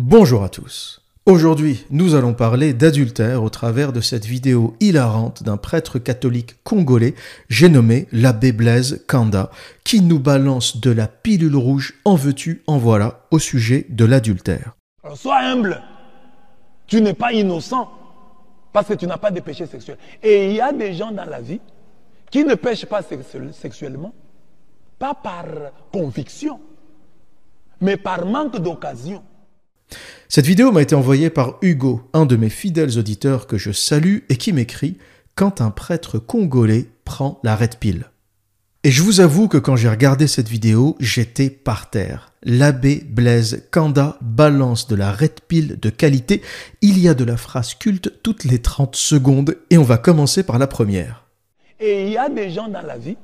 Bonjour à tous. Aujourd'hui, nous allons parler d'adultère au travers de cette vidéo hilarante d'un prêtre catholique congolais, j'ai nommé l'abbé Blaise Kanda, qui nous balance de la pilule rouge en veux-tu, en voilà, au sujet de l'adultère. sois humble. Tu n'es pas innocent parce que tu n'as pas de péché sexuel. Et il y a des gens dans la vie qui ne pêchent pas sexuellement, pas par conviction, mais par manque d'occasion. Cette vidéo m'a été envoyée par Hugo, un de mes fidèles auditeurs que je salue et qui m'écrit Quand un prêtre congolais prend la red pill. Et je vous avoue que quand j'ai regardé cette vidéo, j'étais par terre. L'abbé Blaise Kanda balance de la red pill de qualité. Il y a de la phrase culte toutes les 30 secondes et on va commencer par la première. Et il y a des gens dans la vie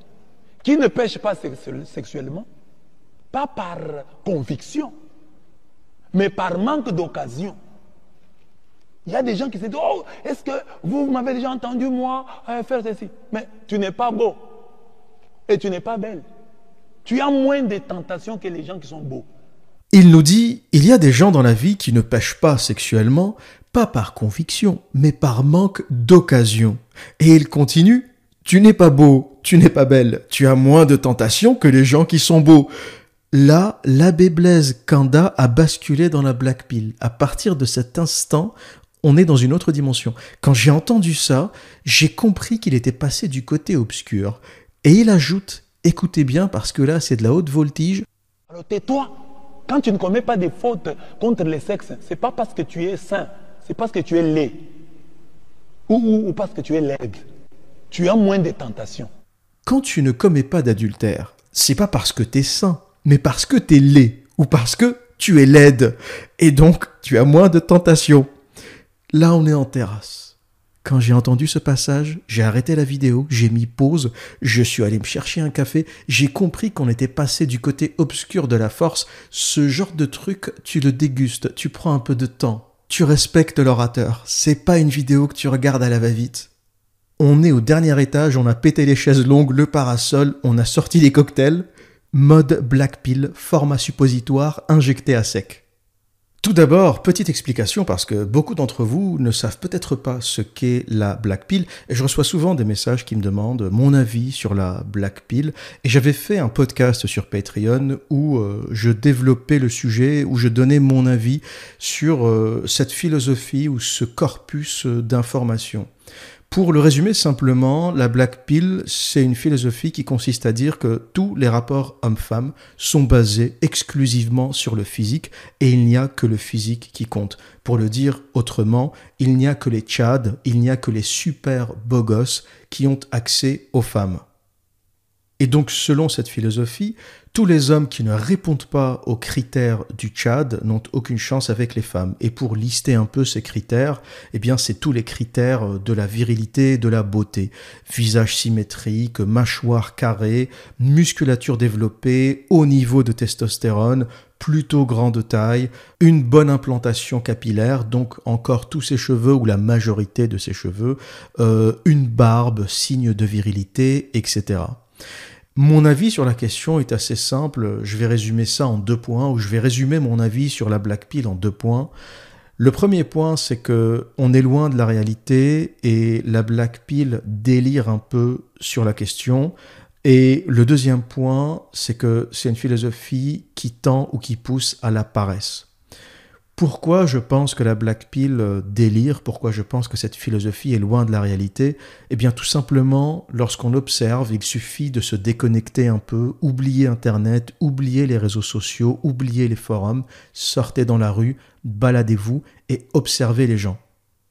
qui ne pêchent pas sexuellement, pas par conviction, mais par manque d'occasion. Il y a des gens qui se disent, oh, est-ce que vous, m'avez déjà entendu, moi, euh, faire ceci? Mais tu n'es pas beau et tu n'es pas belle. Tu as moins de tentations que les gens qui sont beaux. Il nous dit, il y a des gens dans la vie qui ne pêchent pas sexuellement, pas par conviction, mais par manque d'occasion. Et il continue, tu n'es pas beau, tu n'es pas belle, tu as moins de tentations que les gens qui sont beaux. Là, l'abbé Blaise Kanda a basculé dans la black pill. À partir de cet instant, on est dans une autre dimension. Quand j'ai entendu ça, j'ai compris qu'il était passé du côté obscur. Et il ajoute, écoutez bien parce que là, c'est de la haute voltige. Alors tais-toi. Quand tu ne commets pas des fautes contre les sexes, c'est pas parce que tu es saint, c'est parce que tu es laid. Ou, ou parce que tu es laide. Tu as moins de tentations. Quand tu ne commets pas d'adultère, c'est pas parce que tu es saint mais parce que tu es laid ou parce que tu es laide et donc tu as moins de tentations. Là, on est en terrasse. Quand j'ai entendu ce passage, j'ai arrêté la vidéo, j'ai mis pause, je suis allé me chercher un café, j'ai compris qu'on était passé du côté obscur de la force. Ce genre de truc, tu le dégustes, tu prends un peu de temps, tu respectes l'orateur. C'est pas une vidéo que tu regardes à la va-vite. On est au dernier étage, on a pété les chaises longues, le parasol, on a sorti les cocktails, mode black pill, format suppositoire injecté à sec. Tout d'abord, petite explication parce que beaucoup d'entre vous ne savent peut-être pas ce qu'est la black pill je reçois souvent des messages qui me demandent mon avis sur la black pill et j'avais fait un podcast sur Patreon où euh, je développais le sujet, où je donnais mon avis sur euh, cette philosophie ou ce corpus d'informations. Pour le résumer simplement, la Black Pill, c'est une philosophie qui consiste à dire que tous les rapports hommes-femmes sont basés exclusivement sur le physique et il n'y a que le physique qui compte. Pour le dire autrement, il n'y a que les tchads, il n'y a que les super beaux gosses qui ont accès aux femmes. Et donc, selon cette philosophie, tous les hommes qui ne répondent pas aux critères du Tchad n'ont aucune chance avec les femmes. Et pour lister un peu ces critères, eh bien, c'est tous les critères de la virilité, de la beauté. Visage symétrique, mâchoire carrée, musculature développée, haut niveau de testostérone, plutôt grande taille, une bonne implantation capillaire, donc encore tous ses cheveux ou la majorité de ses cheveux, euh, une barbe, signe de virilité, etc. Mon avis sur la question est assez simple. Je vais résumer ça en deux points, ou je vais résumer mon avis sur la Black Pill en deux points. Le premier point, c'est que on est loin de la réalité et la Black Pill délire un peu sur la question. Et le deuxième point, c'est que c'est une philosophie qui tend ou qui pousse à la paresse. Pourquoi je pense que la Black Pill euh, délire? Pourquoi je pense que cette philosophie est loin de la réalité? Eh bien tout simplement, lorsqu'on observe, il suffit de se déconnecter un peu, oublier Internet, oublier les réseaux sociaux, oublier les forums, sortez dans la rue, baladez-vous et observez les gens.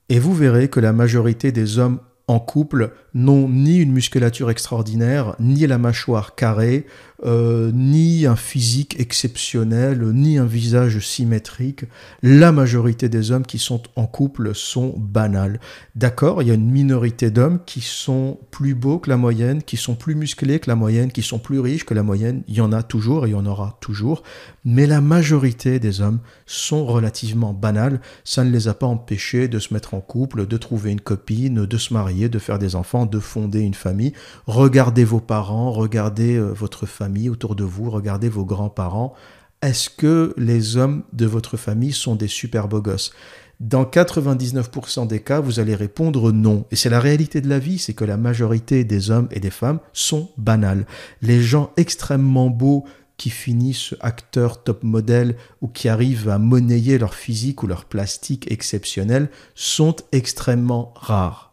Et vous verrez que la majorité des hommes en couple n'ont ni une musculature extraordinaire, ni la mâchoire carrée, euh, ni un physique exceptionnel, ni un visage symétrique. La majorité des hommes qui sont en couple sont banals. D'accord, il y a une minorité d'hommes qui sont plus beaux que la moyenne, qui sont plus musclés que la moyenne, qui sont plus riches que la moyenne. Il y en a toujours et il y en aura toujours. Mais la majorité des hommes sont relativement banals. Ça ne les a pas empêchés de se mettre en couple, de trouver une copine, de se marier, de faire des enfants, de fonder une famille. Regardez vos parents, regardez euh, votre famille autour de vous, regardez vos grands-parents. est-ce que les hommes de votre famille sont des super beaux gosses? Dans 99% des cas, vous allez répondre non. Et c'est la réalité de la vie, c'est que la majorité des hommes et des femmes sont banals. Les gens extrêmement beaux qui finissent acteurs top modèles ou qui arrivent à monnayer leur physique ou leur plastique exceptionnel sont extrêmement rares.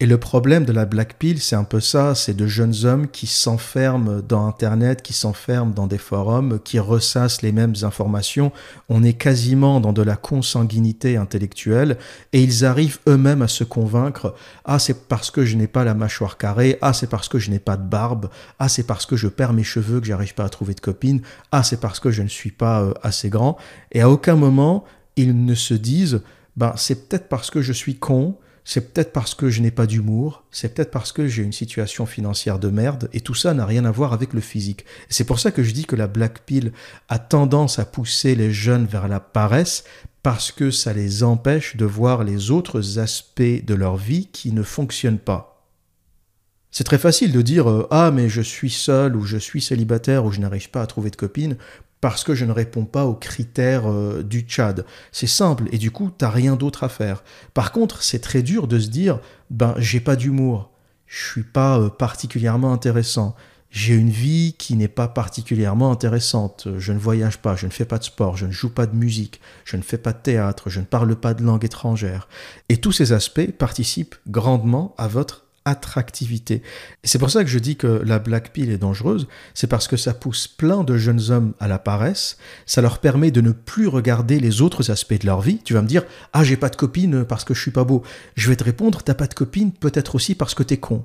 Et le problème de la Black Pill, c'est un peu ça, c'est de jeunes hommes qui s'enferment dans Internet, qui s'enferment dans des forums, qui ressassent les mêmes informations. On est quasiment dans de la consanguinité intellectuelle et ils arrivent eux-mêmes à se convaincre, ah c'est parce que je n'ai pas la mâchoire carrée, ah c'est parce que je n'ai pas de barbe, ah c'est parce que je perds mes cheveux que j'arrive pas à trouver de copine, ah c'est parce que je ne suis pas euh, assez grand. Et à aucun moment, ils ne se disent, ben c'est peut-être parce que je suis con, c'est peut-être parce que je n'ai pas d'humour, c'est peut-être parce que j'ai une situation financière de merde, et tout ça n'a rien à voir avec le physique. C'est pour ça que je dis que la black pill a tendance à pousser les jeunes vers la paresse, parce que ça les empêche de voir les autres aspects de leur vie qui ne fonctionnent pas. C'est très facile de dire euh, Ah, mais je suis seul, ou je suis célibataire, ou je n'arrive pas à trouver de copine parce que je ne réponds pas aux critères euh, du Tchad. C'est simple et du coup, t'as rien d'autre à faire. Par contre, c'est très dur de se dire, ben, j'ai pas d'humour, je suis pas euh, particulièrement intéressant, j'ai une vie qui n'est pas particulièrement intéressante, je ne voyage pas, je ne fais pas de sport, je ne joue pas de musique, je ne fais pas de théâtre, je ne parle pas de langue étrangère. Et tous ces aspects participent grandement à votre attractivité. Et c'est pour ça que je dis que la black pill est dangereuse, c'est parce que ça pousse plein de jeunes hommes à la paresse, ça leur permet de ne plus regarder les autres aspects de leur vie. Tu vas me dire, ah j'ai pas de copine parce que je suis pas beau. Je vais te répondre, t'as pas de copine peut-être aussi parce que t'es con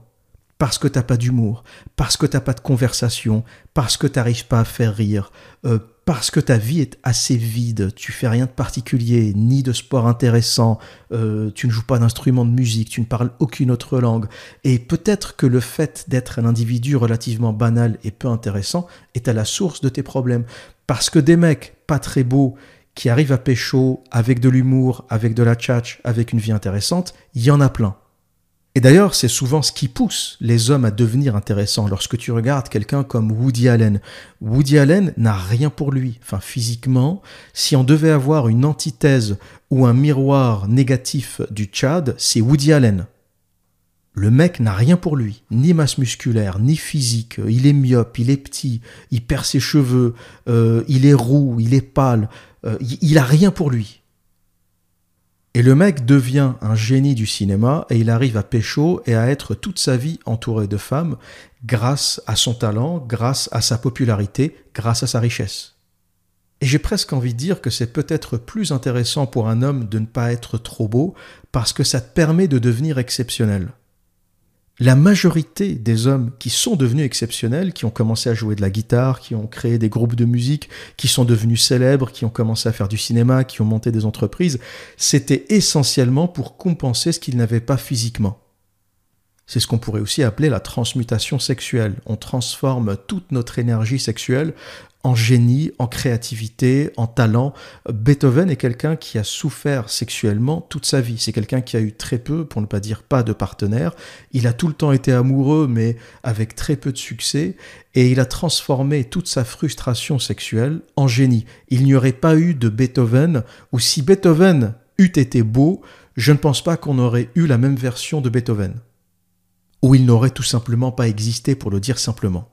parce que t'as pas d'humour, parce que t'as pas de conversation, parce que t'arrives pas à faire rire, euh, parce que ta vie est assez vide, tu fais rien de particulier, ni de sport intéressant, euh, tu ne joues pas d'instrument de musique, tu ne parles aucune autre langue, et peut-être que le fait d'être un individu relativement banal et peu intéressant est à la source de tes problèmes, parce que des mecs pas très beaux qui arrivent à pécho avec de l'humour, avec de la tchatch, avec une vie intéressante, il y en a plein. Et d'ailleurs, c'est souvent ce qui pousse les hommes à devenir intéressants. Lorsque tu regardes quelqu'un comme Woody Allen, Woody Allen n'a rien pour lui. Enfin, physiquement, si on devait avoir une antithèse ou un miroir négatif du Tchad, c'est Woody Allen. Le mec n'a rien pour lui, ni masse musculaire, ni physique. Il est myope, il est petit, il perd ses cheveux, euh, il est roux, il est pâle. Euh, il a rien pour lui. Et le mec devient un génie du cinéma et il arrive à pécho et à être toute sa vie entouré de femmes grâce à son talent, grâce à sa popularité, grâce à sa richesse. Et j'ai presque envie de dire que c'est peut-être plus intéressant pour un homme de ne pas être trop beau parce que ça te permet de devenir exceptionnel la majorité des hommes qui sont devenus exceptionnels, qui ont commencé à jouer de la guitare, qui ont créé des groupes de musique, qui sont devenus célèbres, qui ont commencé à faire du cinéma, qui ont monté des entreprises, c'était essentiellement pour compenser ce qu'ils n'avaient pas physiquement. C'est ce qu'on pourrait aussi appeler la transmutation sexuelle. On transforme toute notre énergie sexuelle en génie, en créativité, en talent. Beethoven est quelqu'un qui a souffert sexuellement toute sa vie. C'est quelqu'un qui a eu très peu, pour ne pas dire pas de partenaires. Il a tout le temps été amoureux, mais avec très peu de succès. Et il a transformé toute sa frustration sexuelle en génie. Il n'y aurait pas eu de Beethoven, ou si Beethoven eût été beau, je ne pense pas qu'on aurait eu la même version de Beethoven ou il n'aurait tout simplement pas existé pour le dire simplement.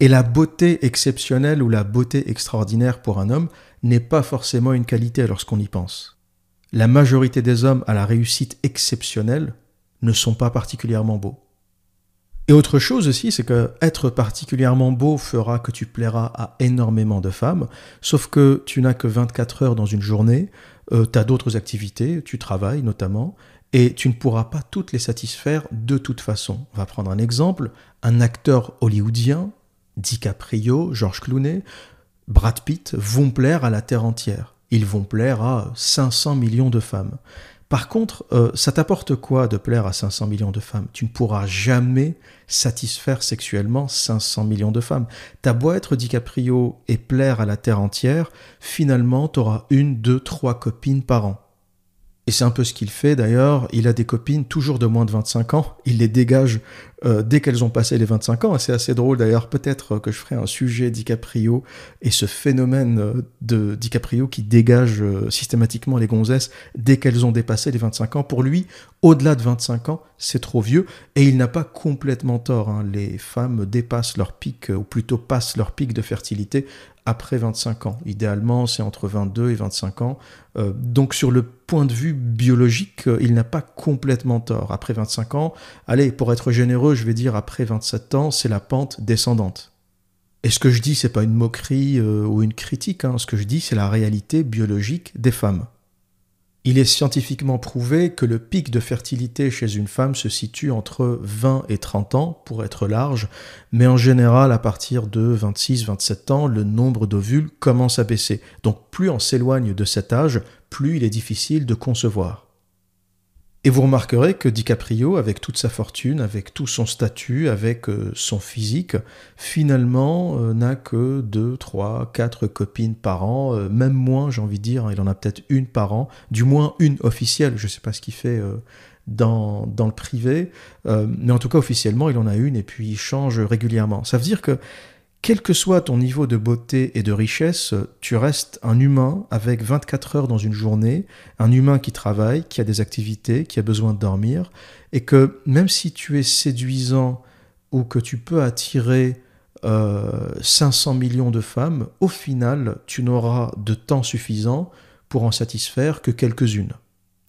Et la beauté exceptionnelle ou la beauté extraordinaire pour un homme n'est pas forcément une qualité lorsqu'on y pense. La majorité des hommes à la réussite exceptionnelle ne sont pas particulièrement beaux. Et autre chose aussi, c'est que être particulièrement beau fera que tu plairas à énormément de femmes, sauf que tu n'as que 24 heures dans une journée, euh, tu as d'autres activités, tu travailles notamment, et tu ne pourras pas toutes les satisfaire de toute façon. On va prendre un exemple, un acteur hollywoodien, DiCaprio, George Clooney, Brad Pitt vont plaire à la terre entière. Ils vont plaire à 500 millions de femmes. Par contre, euh, ça t'apporte quoi de plaire à 500 millions de femmes? Tu ne pourras jamais satisfaire sexuellement 500 millions de femmes. T'as beau être DiCaprio et plaire à la terre entière, finalement, tu auras une, deux, trois copines par an. Et c'est un peu ce qu'il fait d'ailleurs. Il a des copines toujours de moins de 25 ans. Il les dégage euh, dès qu'elles ont passé les 25 ans. C'est assez drôle d'ailleurs, peut-être que je ferai un sujet DiCaprio et ce phénomène euh, de DiCaprio qui dégage euh, systématiquement les gonzesses dès qu'elles ont dépassé les 25 ans. Pour lui, au-delà de 25 ans, c'est trop vieux et il n'a pas complètement tort. Hein. Les femmes dépassent leur pic, ou plutôt passent leur pic de fertilité après 25 ans. Idéalement, c'est entre 22 et 25 ans. Donc sur le point de vue biologique, il n'a pas complètement tort. Après 25 ans, allez, pour être généreux, je vais dire après 27 ans, c'est la pente descendante. Et ce que je dis, c'est pas une moquerie euh, ou une critique. Hein. Ce que je dis, c'est la réalité biologique des femmes. Il est scientifiquement prouvé que le pic de fertilité chez une femme se situe entre 20 et 30 ans, pour être large, mais en général, à partir de 26-27 ans, le nombre d'ovules commence à baisser. Donc plus on s'éloigne de cet âge, plus il est difficile de concevoir. Et vous remarquerez que DiCaprio, avec toute sa fortune, avec tout son statut, avec euh, son physique, finalement euh, n'a que deux, trois, quatre copines par an, euh, même moins, j'ai envie de dire, hein, il en a peut-être une par an, du moins une officielle, je ne sais pas ce qu'il fait dans, dans, le privé, mais en tout cas officiellement, il en a une et puis il change régulièrement. Ça veut dire que quel que soit ton niveau de beauté et de richesse, tu restes un humain avec 24 heures dans une journée, un humain qui travaille, qui a des activités, qui a besoin de dormir, et que même si tu es séduisant ou que tu peux attirer 500 euh, millions de femmes, au final, tu n'auras de temps suffisant pour en satisfaire que quelques-unes.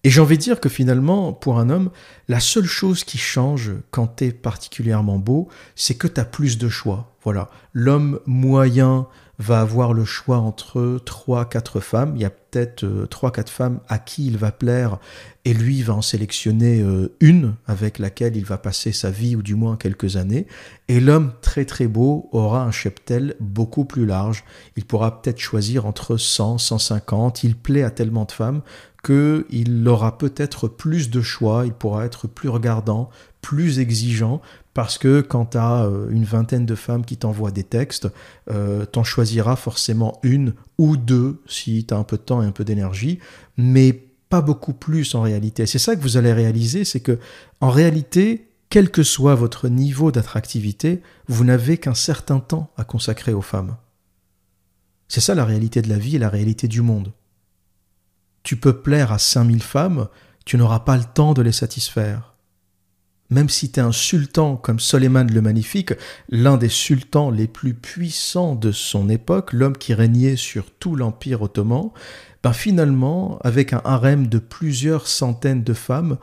Et j'ai envie de dire que finalement, pour un homme, la seule chose qui change quand tu es particulièrement beau, c'est que tu as plus de choix. Voilà. L'homme moyen va avoir le choix entre 3-4 femmes. Il y a peut-être 3-4 euh, femmes à qui il va plaire et lui va en sélectionner euh, une avec laquelle il va passer sa vie ou du moins quelques années. Et l'homme très très beau aura un cheptel beaucoup plus large. Il pourra peut-être choisir entre 100, 150. Il plaît à tellement de femmes qu'il aura peut-être plus de choix, il pourra être plus regardant, plus exigeant, parce que quand tu as euh, une vingtaine de femmes qui t'envoient des textes, euh, t'en choisiras forcément une ou deux si tu as un peu de temps et un peu d'énergie, mais pas beaucoup plus en réalité. C'est ça que vous allez réaliser, c'est que en réalité, quel que soit votre niveau d'attractivité, vous n'avez qu'un certain temps à consacrer aux femmes. C'est ça la réalité de la vie et la réalité du monde. Tu peux plaire à 5000 femmes, tu n'auras pas le temps de les satisfaire. Même si tu es un sultan comme Soleiman le Magnifique, l'un des sultans les plus puissants de son époque, l'homme qui régnait sur tout l'Empire ottoman, ben finalement, avec un harem de plusieurs centaines de femmes,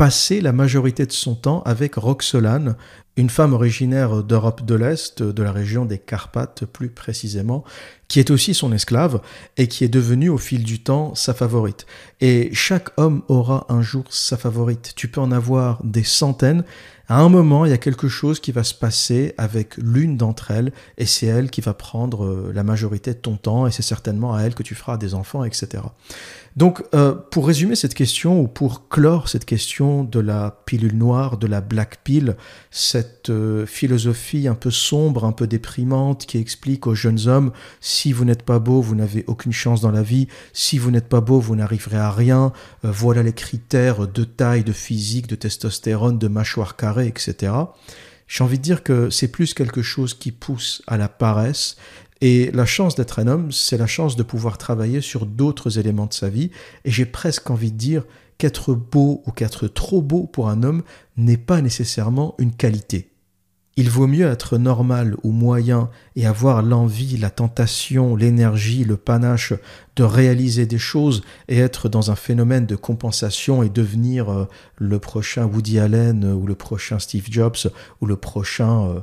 passait la majorité de son temps avec Roxolane, une femme originaire d'Europe de l'Est, de la région des Carpates plus précisément, qui est aussi son esclave et qui est devenue au fil du temps sa favorite. Et chaque homme aura un jour sa favorite. Tu peux en avoir des centaines. À un moment, il y a quelque chose qui va se passer avec l'une d'entre elles et c'est elle qui va prendre euh, la majorité de ton temps et c'est certainement à elle que tu feras des enfants, etc. Donc, euh, pour résumer cette question, ou pour clore cette question de la pilule noire, de la black pill, cette euh, philosophie un peu sombre, un peu déprimante, qui explique aux jeunes hommes, si vous n'êtes pas beau, vous n'avez aucune chance dans la vie, si vous n'êtes pas beau, vous n'arriverez à rien, euh, voilà les critères de taille, de physique, de testostérone, de mâchoire carrée, etc. J'ai envie de dire que c'est plus quelque chose qui pousse à la paresse et la chance d'être un homme, c'est la chance de pouvoir travailler sur d'autres éléments de sa vie. Et j'ai presque envie de dire qu'être beau ou qu'être trop beau pour un homme n'est pas nécessairement une qualité. Il vaut mieux être normal ou moyen et avoir l'envie, la tentation, l'énergie, le panache de réaliser des choses et être dans un phénomène de compensation et devenir euh, le prochain Woody Allen ou le prochain Steve Jobs ou le prochain euh,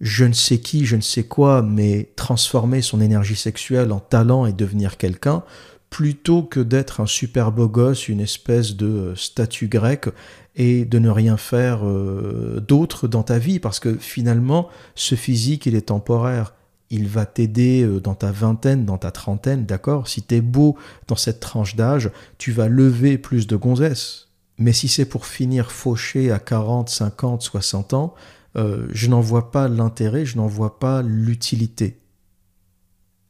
je ne sais qui, je ne sais quoi, mais transformer son énergie sexuelle en talent et devenir quelqu'un, plutôt que d'être un super beau gosse, une espèce de euh, statue grecque, et de ne rien faire euh, d'autre dans ta vie, parce que finalement, ce physique, il est temporaire. Il va t'aider euh, dans ta vingtaine, dans ta trentaine, d'accord? Si t'es beau dans cette tranche d'âge, tu vas lever plus de gonzesses. Mais si c'est pour finir fauché à 40, 50, 60 ans, euh, je n'en vois pas l'intérêt, je n'en vois pas l'utilité.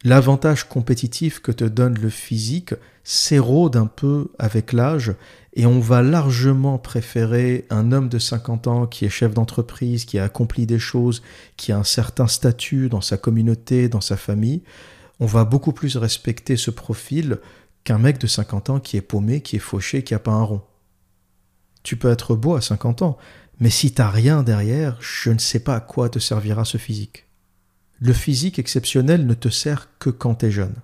L'avantage compétitif que te donne le physique s'érode un peu avec l'âge et on va largement préférer un homme de 50 ans qui est chef d'entreprise, qui a accompli des choses, qui a un certain statut dans sa communauté, dans sa famille. On va beaucoup plus respecter ce profil qu'un mec de 50 ans qui est paumé, qui est fauché, qui a pas un rond. Tu peux être beau à 50 ans, mais si t'as rien derrière, je ne sais pas à quoi te servira ce physique. Le physique exceptionnel ne te sert que quand t'es jeune.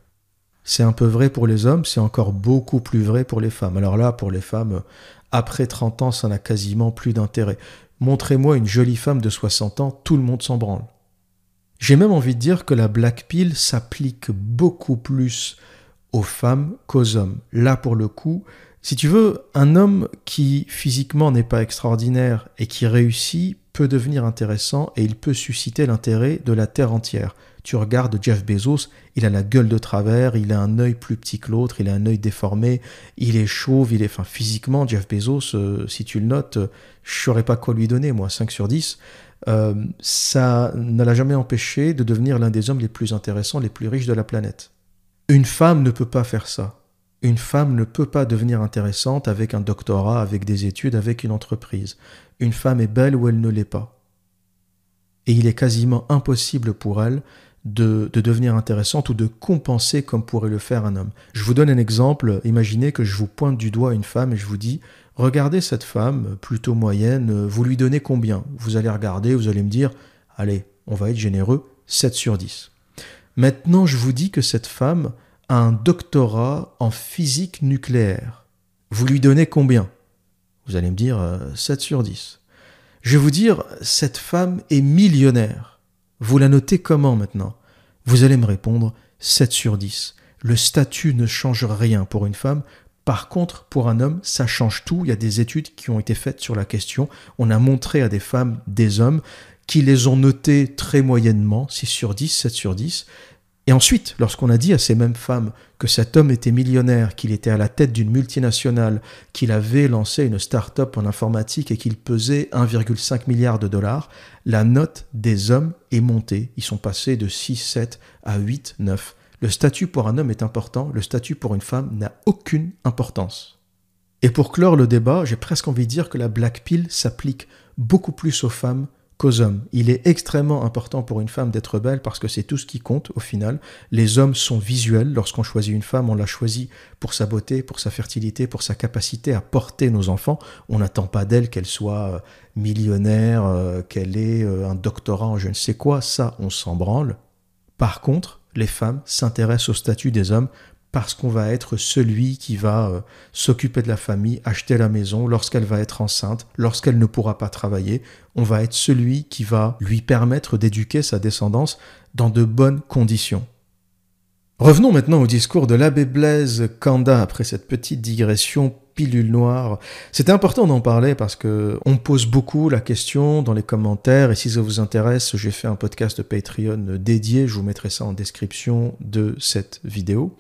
C'est un peu vrai pour les hommes, c'est encore beaucoup plus vrai pour les femmes. Alors là, pour les femmes, après 30 ans, ça n'a quasiment plus d'intérêt. Montrez-moi une jolie femme de 60 ans, tout le monde s'en branle. J'ai même envie de dire que la black pill s'applique beaucoup plus aux femmes qu'aux hommes. Là, pour le coup, si tu veux, un homme qui physiquement n'est pas extraordinaire et qui réussit peut devenir intéressant et il peut susciter l'intérêt de la Terre entière. Tu regardes Jeff Bezos, il a la gueule de travers, il a un œil plus petit que l'autre, il a un œil déformé, il est chauve, il est, enfin, physiquement, Jeff Bezos, euh, si tu le notes, euh, je saurais pas quoi lui donner, moi, 5 sur 10. Euh, ça ne l'a jamais empêché de devenir l'un des hommes les plus intéressants, les plus riches de la planète. Une femme ne peut pas faire ça. Une femme ne peut pas devenir intéressante avec un doctorat, avec des études, avec une entreprise. Une femme est belle ou elle ne l'est pas. Et il est quasiment impossible pour elle de, devenir intéressante ou de compenser comme pourrait le faire un homme. Je vous donne un exemple. Imaginez que je vous pointe du doigt une femme et je vous dis Regardez cette femme, plutôt moyenne, vous lui donnez combien? Vous allez regarder, vous allez me dire Allez, on va être généreux, 7 sur 10. Maintenant, je vous dis que cette femme un doctorat en physique nucléaire. Vous lui donnez combien? Vous allez me dire 7 euh, sur 10. Je vais vous dire, cette femme est millionnaire. Vous la notez comment maintenant? Vous allez me répondre 7 sur 10. Le statut ne change rien pour une femme. Par contre, pour un homme, ça change tout. Il y a des études qui ont été faites sur la question. On a montré à des femmes, des hommes, qui les ont notées très moyennement, 6 sur 10, 7 sur 10, et ensuite, lorsqu'on a dit à ces mêmes femmes que cet homme était millionnaire, qu'il était à la tête d'une multinationale, qu'il avait lancé une start-up en informatique et qu'il pesait 1,5 milliard de dollars, la note des hommes est montée. Ils sont passés de 6, 7 à 8, 9. Le statut pour un homme est important, le statut pour une femme n'a aucune importance. Et pour clore le débat, j'ai presque envie de dire que la black pill s'applique beaucoup plus aux femmes hommes. Il est extrêmement important pour une femme d'être belle parce que c'est tout ce qui compte au final. Les hommes sont visuels. Lorsqu'on choisit une femme, on la choisit pour sa beauté, pour sa fertilité, pour sa capacité à porter nos enfants. On n'attend pas d'elle qu'elle soit euh, millionnaire, euh, qu'elle ait euh, un doctorat en je ne sais quoi. Ça, on s'en branle. Par contre, les femmes s'intéressent au statut des hommes parce qu'on va être celui qui va euh, s'occuper de la famille, acheter la maison lorsqu'elle va être enceinte, lorsqu'elle ne pourra pas travailler. On va être celui qui va lui permettre d'éduquer sa descendance dans de bonnes conditions. Revenons maintenant au discours de l'abbé Blaise Kanda après cette petite digression pilule noire. C'était important d'en parler parce que on pose beaucoup la question dans les commentaires et si ça vous intéresse, j'ai fait un podcast Patreon dédié, je vous mettrai ça en description de cette vidéo.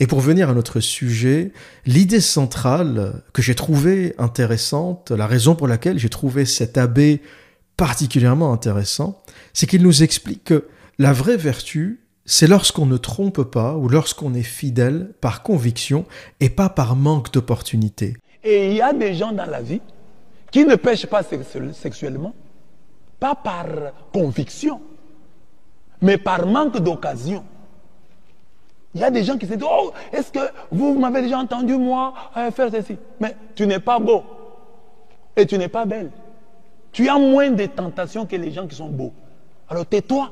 Et pour venir à notre sujet, l'idée centrale que j'ai trouvée intéressante, la raison pour laquelle j'ai trouvé cet abbé particulièrement intéressant, c'est qu'il nous explique que la vraie vertu, c'est lorsqu'on ne trompe pas ou lorsqu'on est fidèle par conviction et pas par manque d'opportunité. Et il y a des gens dans la vie qui ne pêchent pas sexuellement, pas par conviction, mais par manque d'occasion. Il y a des gens qui se disent, oh, est-ce que vous, m'avez déjà entendu, moi, euh, faire ceci? Mais tu n'es pas beau et tu n'es pas belle. Tu as moins de tentations que les gens qui sont beaux. Alors tais-toi.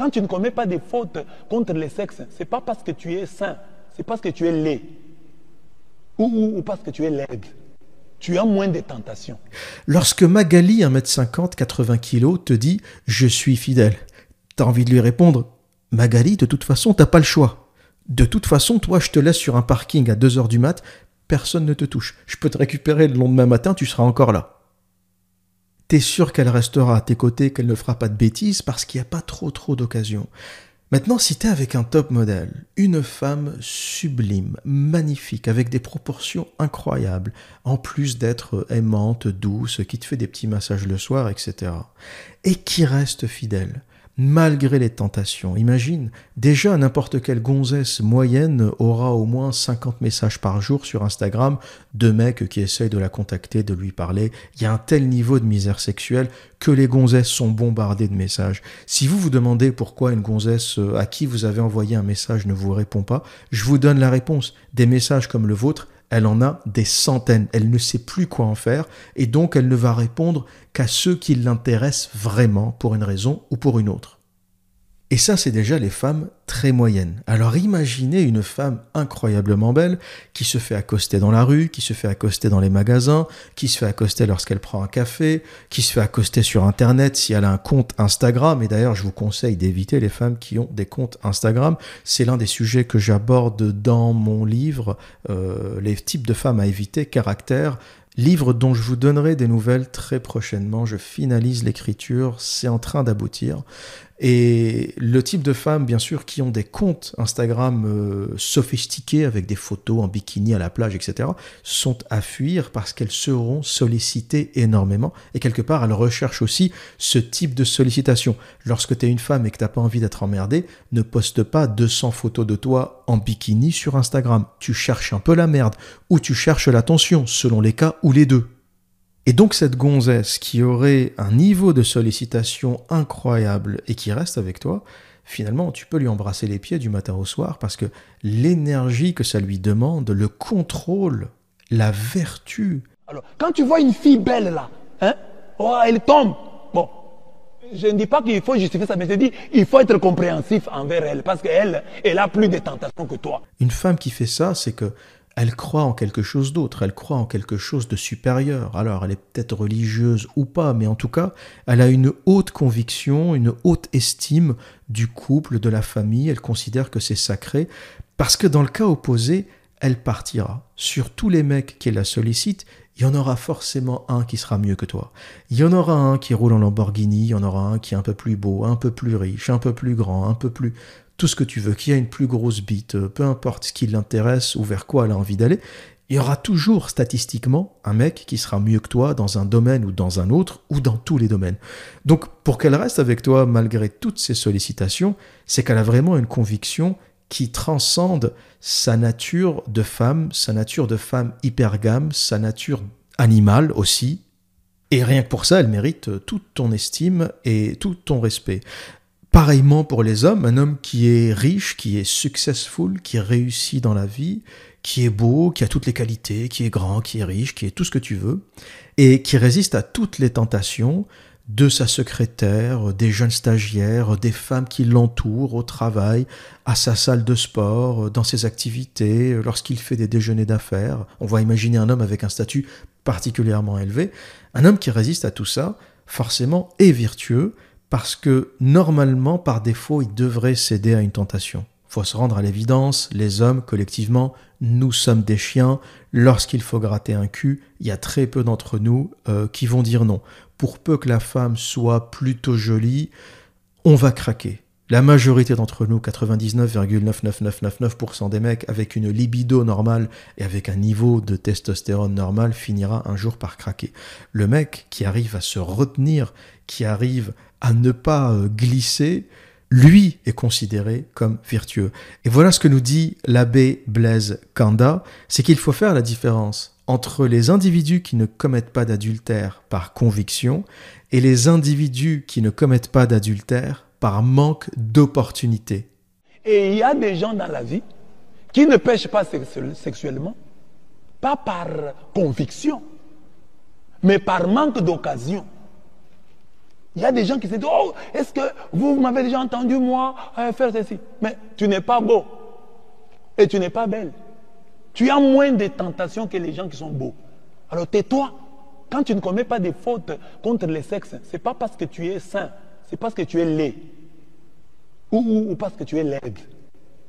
Quand tu ne commets pas des fautes contre les sexes, ce n'est pas parce que tu es sain, c'est parce que tu es laid. Ou, parce que tu es laide. Tu as moins de tentations. Lorsque Magali, 1m50, 80 kg, te dit Je suis fidèle, tu as envie de lui répondre Magali, de toute façon, t'as pas le choix. De toute façon, toi, je te laisse sur un parking à 2h du mat, personne ne te touche. Je peux te récupérer le lendemain matin, tu seras encore là t'es sûr qu'elle restera à tes côtés, qu'elle ne fera pas de bêtises parce qu'il n'y a pas trop trop d'occasions. Maintenant, si t'es avec un top modèle, une femme sublime, magnifique, avec des proportions incroyables, en plus d'être aimante, douce, qui te fait des petits massages le soir, etc., et qui reste fidèle, malgré les tentations. Imagine, déjà n'importe quelle gonzesse moyenne aura au moins 50 messages par jour sur Instagram de mecs qui essayent de la contacter, de lui parler. Il y a un tel niveau de misère sexuelle que les gonzesses sont bombardées de messages. Si vous vous demandez pourquoi une gonzesse euh, à qui vous avez envoyé un message ne vous répond pas, je vous donne la réponse. Des messages comme le vôtre, elle en a des centaines, elle ne sait plus quoi en faire, et donc elle ne va répondre qu'à ceux qui l'intéressent vraiment pour une raison ou pour une autre. Et ça, c'est déjà les femmes très moyennes. Alors imaginez une femme incroyablement belle qui se fait accoster dans la rue, qui se fait accoster dans les magasins, qui se fait accoster lorsqu'elle prend un café, qui se fait accoster sur Internet si elle a un compte Instagram. Et d'ailleurs, je vous conseille d'éviter les femmes qui ont des comptes Instagram. C'est l'un des sujets que j'aborde dans mon livre, euh, les types de femmes à éviter, caractère, Livre dont je vous donnerai des nouvelles très prochainement. Je finalise l'écriture, c'est en train d'aboutir. Et le type de femmes, bien sûr, qui ont des comptes Instagram euh, sophistiqués avec des photos en bikini à la plage, etc., sont à fuir parce qu'elles seront sollicitées énormément. Et quelque part, elles recherchent aussi ce type de sollicitation. Lorsque tu es une femme et que tu pas envie d'être emmerdée, ne poste pas 200 photos de toi en bikini sur Instagram. Tu cherches un peu la merde ou tu cherches l'attention, selon les cas ou les deux. Et donc cette gonzesse qui aurait un niveau de sollicitation incroyable et qui reste avec toi, finalement tu peux lui embrasser les pieds du matin au soir parce que l'énergie que ça lui demande, le contrôle, la vertu. Alors quand tu vois une fille belle là, hein, oh, elle tombe. Bon, je ne dis pas qu'il faut justifier ça, mais je dis il faut être compréhensif envers elle parce qu'elle, elle a plus de tentations que toi. Une femme qui fait ça, c'est que elle croit en quelque chose d'autre, elle croit en quelque chose de supérieur. Alors elle est peut-être religieuse ou pas, mais en tout cas, elle a une haute conviction, une haute estime du couple, de la famille, elle considère que c'est sacré, parce que dans le cas opposé, elle partira. Sur tous les mecs qui la sollicitent, il y en aura forcément un qui sera mieux que toi. Il y en aura un qui roule en Lamborghini, il y en aura un qui est un peu plus beau, un peu plus riche, un peu plus grand, un peu plus tout ce que tu veux, qui a une plus grosse bite, euh, peu importe ce qui l'intéresse ou vers quoi elle a envie d'aller, il y aura toujours statistiquement un mec qui sera mieux que toi dans un domaine ou dans un autre ou dans tous les domaines. Donc pour qu'elle reste avec toi malgré toutes ces sollicitations, c'est qu'elle a vraiment une conviction qui transcende sa nature de femme, sa nature de femme hypergame, sa nature animale aussi. Et rien que pour ça, elle mérite toute ton estime et tout ton respect. Pareillement pour les hommes, un homme qui est riche, qui est successful, qui réussit dans la vie, qui est beau, qui a toutes les qualités, qui est grand, qui est riche, qui est tout ce que tu veux, et qui résiste à toutes les tentations de sa secrétaire, des jeunes stagiaires, des femmes qui l'entourent au travail, à sa salle de sport, dans ses activités, lorsqu'il fait des déjeuners d'affaires. On va imaginer un homme avec un statut particulièrement élevé. Un homme qui résiste à tout ça, forcément, est vertueux, parce que normalement, par défaut, il devrait céder à une tentation. Faut se rendre à l'évidence, les hommes, collectivement, nous sommes des chiens. Lorsqu'il faut gratter un cul, il y a très peu d'entre nous euh, qui vont dire non. Pour peu que la femme soit plutôt jolie, on va craquer. La majorité d'entre nous, 99,99999% des mecs avec une libido normale et avec un niveau de testostérone normal finira un jour par craquer. Le mec qui arrive à se retenir, qui arrive à ne pas euh, glisser, lui est considéré comme vertueux. Et voilà ce que nous dit l'abbé Blaise Kanda, c'est qu'il faut faire la différence entre les individus qui ne commettent pas d'adultère par conviction et les individus qui ne commettent pas d'adultère par manque d'opportunité. Et il y a des gens dans la vie qui ne pêchent pas sexuellement, pas par conviction, mais par manque d'occasion. Il y a des gens qui se disent, oh, est-ce que vous, m'avez déjà entendu, moi, euh, faire ceci? Mais tu n'es pas beau. Et tu n'es pas belle. Tu as moins de tentations que les gens qui sont beaux. Alors tais-toi. Quand tu ne commets pas des fautes contre les sexes, ce n'est pas parce que tu es saint, c'est parce que tu es laid. Ou, ou parce que tu es laide.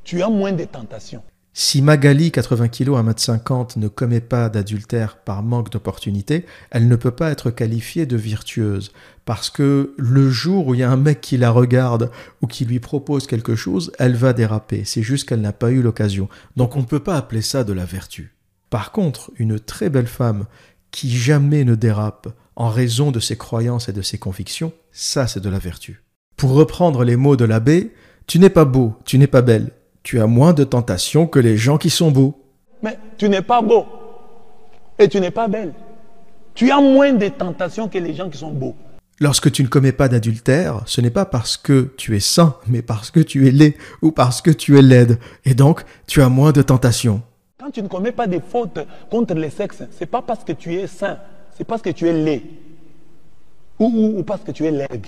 Tu as moins de tentations. Si Magali, 80 kg, 1m50, ne commet pas d'adultère par manque d'opportunité, elle ne peut pas être qualifiée de virtueuse. Parce que le jour où il y a un mec qui la regarde ou qui lui propose quelque chose, elle va déraper. C'est juste qu'elle n'a pas eu l'occasion. Donc on ne peut pas appeler ça de la vertu. Par contre, une très belle femme qui jamais ne dérape en raison de ses croyances et de ses convictions, ça c'est de la vertu. Pour reprendre les mots de l'abbé, tu n'es pas beau, tu n'es pas belle. Tu as moins de tentations que les gens qui sont beaux. Mais tu n'es pas beau et tu n'es pas belle. Tu as moins de tentations que les gens qui sont beaux. Lorsque tu ne commets pas d'adultère, ce n'est pas parce que tu es saint, mais parce que tu es laid ou parce que tu es laide. Et donc, tu as moins de tentations. Quand tu ne commets pas de fautes contre les sexes, c'est pas parce que tu es saint, c'est parce que tu es laid. Ou, ou- ou parce que tu es laide.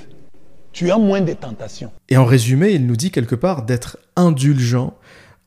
Tu as moins de tentations. Et en résumé, il nous dit quelque part d'être indulgent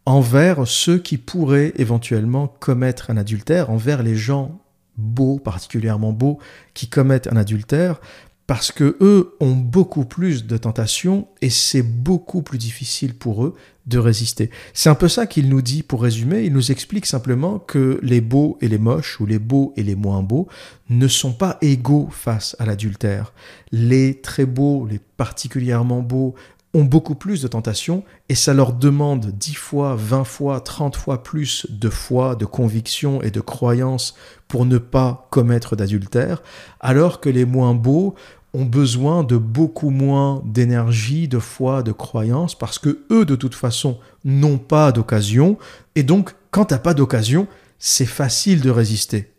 envers ceux qui pourraient éventuellement commettre un adultère, envers les gens beaux, particulièrement beaux, qui commettent un adultère, parce que eux ont beaucoup plus de tentations et c'est beaucoup plus difficile pour eux de résister. C'est un peu ça qu'il nous dit pour résumer. Il nous explique simplement que les beaux et les moches, ou les beaux et les moins beaux, ne sont pas égaux face à l'adultère. Les très beaux, les particulièrement beaux, ont beaucoup plus de tentations et ça leur demande 10 fois, 20 fois, 30 fois plus de foi, de conviction et de croyance pour ne pas commettre d'adultère, alors que les moins beaux ont besoin de beaucoup moins d'énergie, de foi, de croyance, parce que eux, de toute façon, n'ont pas d'occasion, et donc, quand t'as pas d'occasion, c'est facile de résister.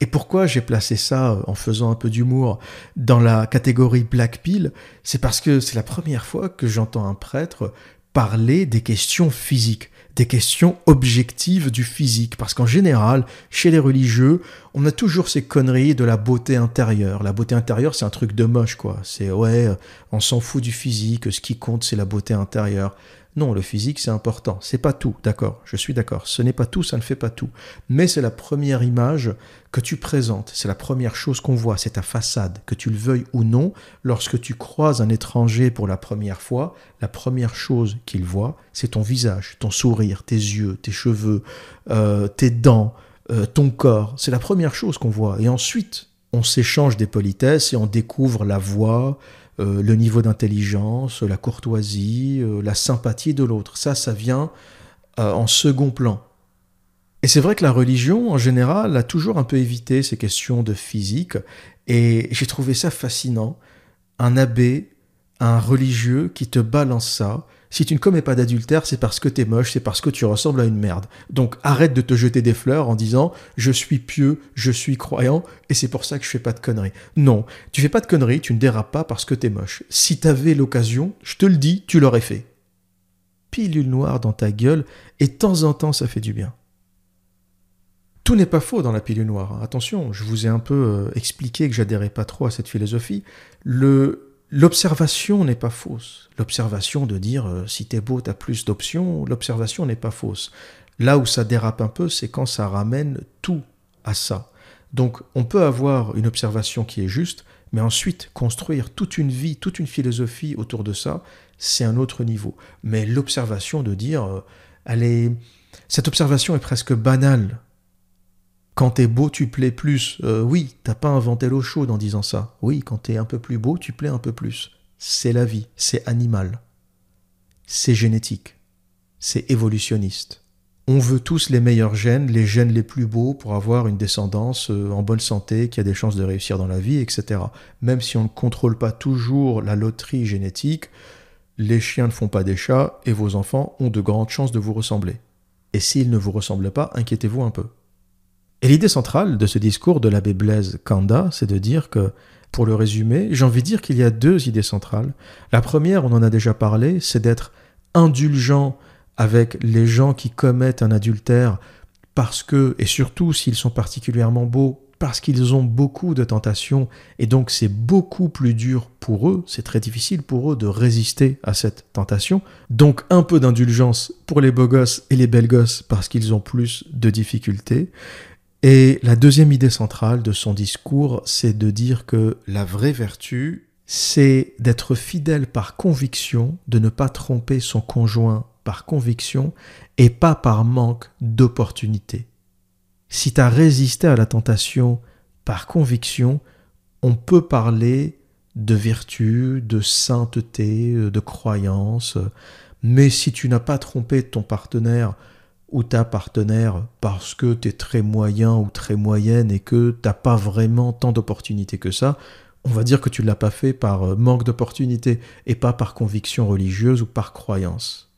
Et pourquoi j'ai placé ça euh, en faisant un peu d'humour dans la catégorie Black Pill? C'est parce que c'est la première fois que j'entends un prêtre parler des questions physiques, des questions objectives du physique. Parce qu'en général, chez les religieux, on a toujours ces conneries de la beauté intérieure. La beauté intérieure, c'est un truc de moche, quoi. C'est ouais, euh, on s'en fout du physique, ce qui compte, c'est la beauté intérieure. Non, le physique, c'est important. C'est pas tout, d'accord, je suis d'accord. Ce n'est pas tout, ça ne fait pas tout. Mais c'est la première image que tu présentes. C'est la première chose qu'on voit, c'est ta façade. Que tu le veuilles ou non, lorsque tu croises un étranger pour la première fois, la première chose qu'il voit, c'est ton visage, ton sourire, tes yeux, tes cheveux, euh, tes dents, euh, ton corps. C'est la première chose qu'on voit. Et ensuite, on s'échange des politesses et on découvre la voix, euh, le niveau d'intelligence, la courtoisie, euh, la sympathie de l'autre. Ça, ça vient euh, en second plan. Et c'est vrai que la religion, en général, a toujours un peu évité ces questions de physique, et j'ai trouvé ça fascinant. Un abbé, un religieux qui te balance ça. Si tu ne commets pas d'adultère, c'est parce que t'es moche, c'est parce que tu ressembles à une merde. Donc arrête de te jeter des fleurs en disant je suis pieux, je suis croyant, et c'est pour ça que je fais pas de conneries. Non, tu fais pas de conneries, tu ne dérapes pas parce que t'es moche. Si t'avais l'occasion, je te le dis, tu l'aurais fait. Pilule noire dans ta gueule, et de temps en temps ça fait du bien. Tout n'est pas faux dans la pilule noire. hein. Attention, je vous ai un peu euh, expliqué que j'adhérais pas trop à cette philosophie. Le L'observation n'est pas fausse. L'observation de dire euh, si t'es beau, t'as plus d'options, l'observation n'est pas fausse. Là où ça dérape un peu, c'est quand ça ramène tout à ça. Donc on peut avoir une observation qui est juste, mais ensuite construire toute une vie, toute une philosophie autour de ça, c'est un autre niveau. Mais l'observation de dire, euh, elle est... cette observation est presque banale. Quand t'es beau, tu plais plus. Euh, oui, t'as pas inventé l'eau chaude en disant ça. Oui, quand t'es un peu plus beau, tu plais un peu plus. C'est la vie, c'est animal. C'est génétique. C'est évolutionniste. On veut tous les meilleurs gènes, les gènes les plus beaux pour avoir une descendance euh, en bonne santé, qui a des chances de réussir dans la vie, etc. Même si on ne contrôle pas toujours la loterie génétique, les chiens ne font pas des chats et vos enfants ont de grandes chances de vous ressembler. Et s'ils ne vous ressemblent pas, inquiétez-vous un peu. Et l'idée centrale de ce discours de l'abbé Blaise Kanda, c'est de dire que, pour le résumer, j'ai envie de dire qu'il y a deux idées centrales. La première, on en a déjà parlé, c'est d'être indulgent avec les gens qui commettent un adultère parce que, et surtout s'ils sont particulièrement beaux, parce qu'ils ont beaucoup de tentations, et donc c'est beaucoup plus dur pour eux, c'est très difficile pour eux de résister à cette tentation. Donc un peu d'indulgence pour les beaux gosses et les belles gosses parce qu'ils ont plus de difficultés. Et la deuxième idée centrale de son discours, c'est de dire que la vraie vertu, c'est d'être fidèle par conviction, de ne pas tromper son conjoint par conviction et pas par manque d'opportunité. Si tu as résisté à la tentation par conviction, on peut parler de vertu, de sainteté, de croyance, mais si tu n'as pas trompé ton partenaire ou ta partenaire parce que tu es très moyen ou très moyenne et que t'as pas vraiment tant d'opportunités que ça, on va dire que tu l'as pas fait par euh, manque d'opportunité et pas par conviction religieuse ou par croyance.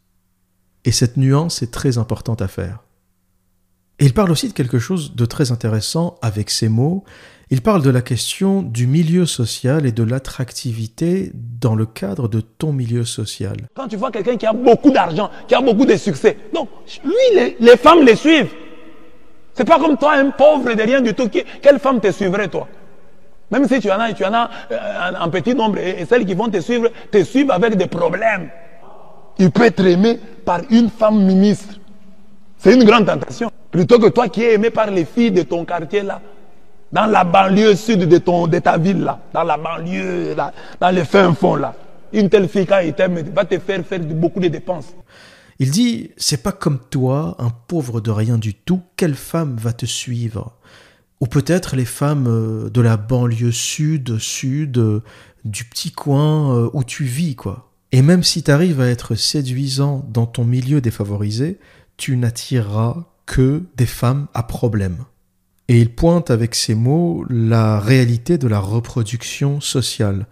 Et cette nuance est très importante à faire. Et il parle aussi de quelque chose de très intéressant avec ces mots. Il parle de la question du milieu social et de l'attractivité dans le cadre de ton milieu social. Quand tu vois quelqu'un qui a beaucoup d'argent, qui a beaucoup de succès, donc lui, les, femmes les suivent. C'est pas comme toi, un pauvre de rien du tout. quelle femme te suivrait, toi? Même si tu en as, tu en as euh, un, petit nombre, et, celles qui vont te suivre, te suivent avec des problèmes. Il peut être aimé par une femme ministre. C'est une grande tentation. Plutôt que toi qui es aimé par les filles de ton quartier là, dans la banlieue sud de, ton, de ta ville là, dans la banlieue, là, dans le fin fond là. Une telle fille quand elle t'aime va te faire faire beaucoup de dépenses. Il dit, c'est pas comme toi, un pauvre de rien du tout, quelle femme va te suivre? Ou peut-être les femmes euh, de la banlieue sud, sud, euh, du petit coin euh, où tu vis, quoi. Et même si tu arrives à être séduisant dans ton milieu défavorisé, tu n'attireras que des femmes à problème. Et il pointe avec ces mots la réalité de la reproduction sociale.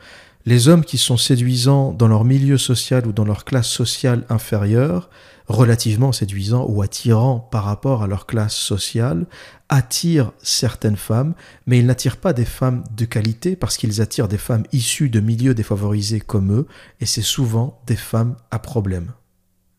Les hommes qui sont séduisants dans leur milieu social ou dans leur classe sociale inférieure, relativement séduisants ou attirants par rapport à leur classe sociale, attirent certaines femmes, mais ils n'attirent pas des femmes de qualité parce qu'ils attirent des femmes issues de milieux défavorisés comme eux, et c'est souvent des femmes à problème.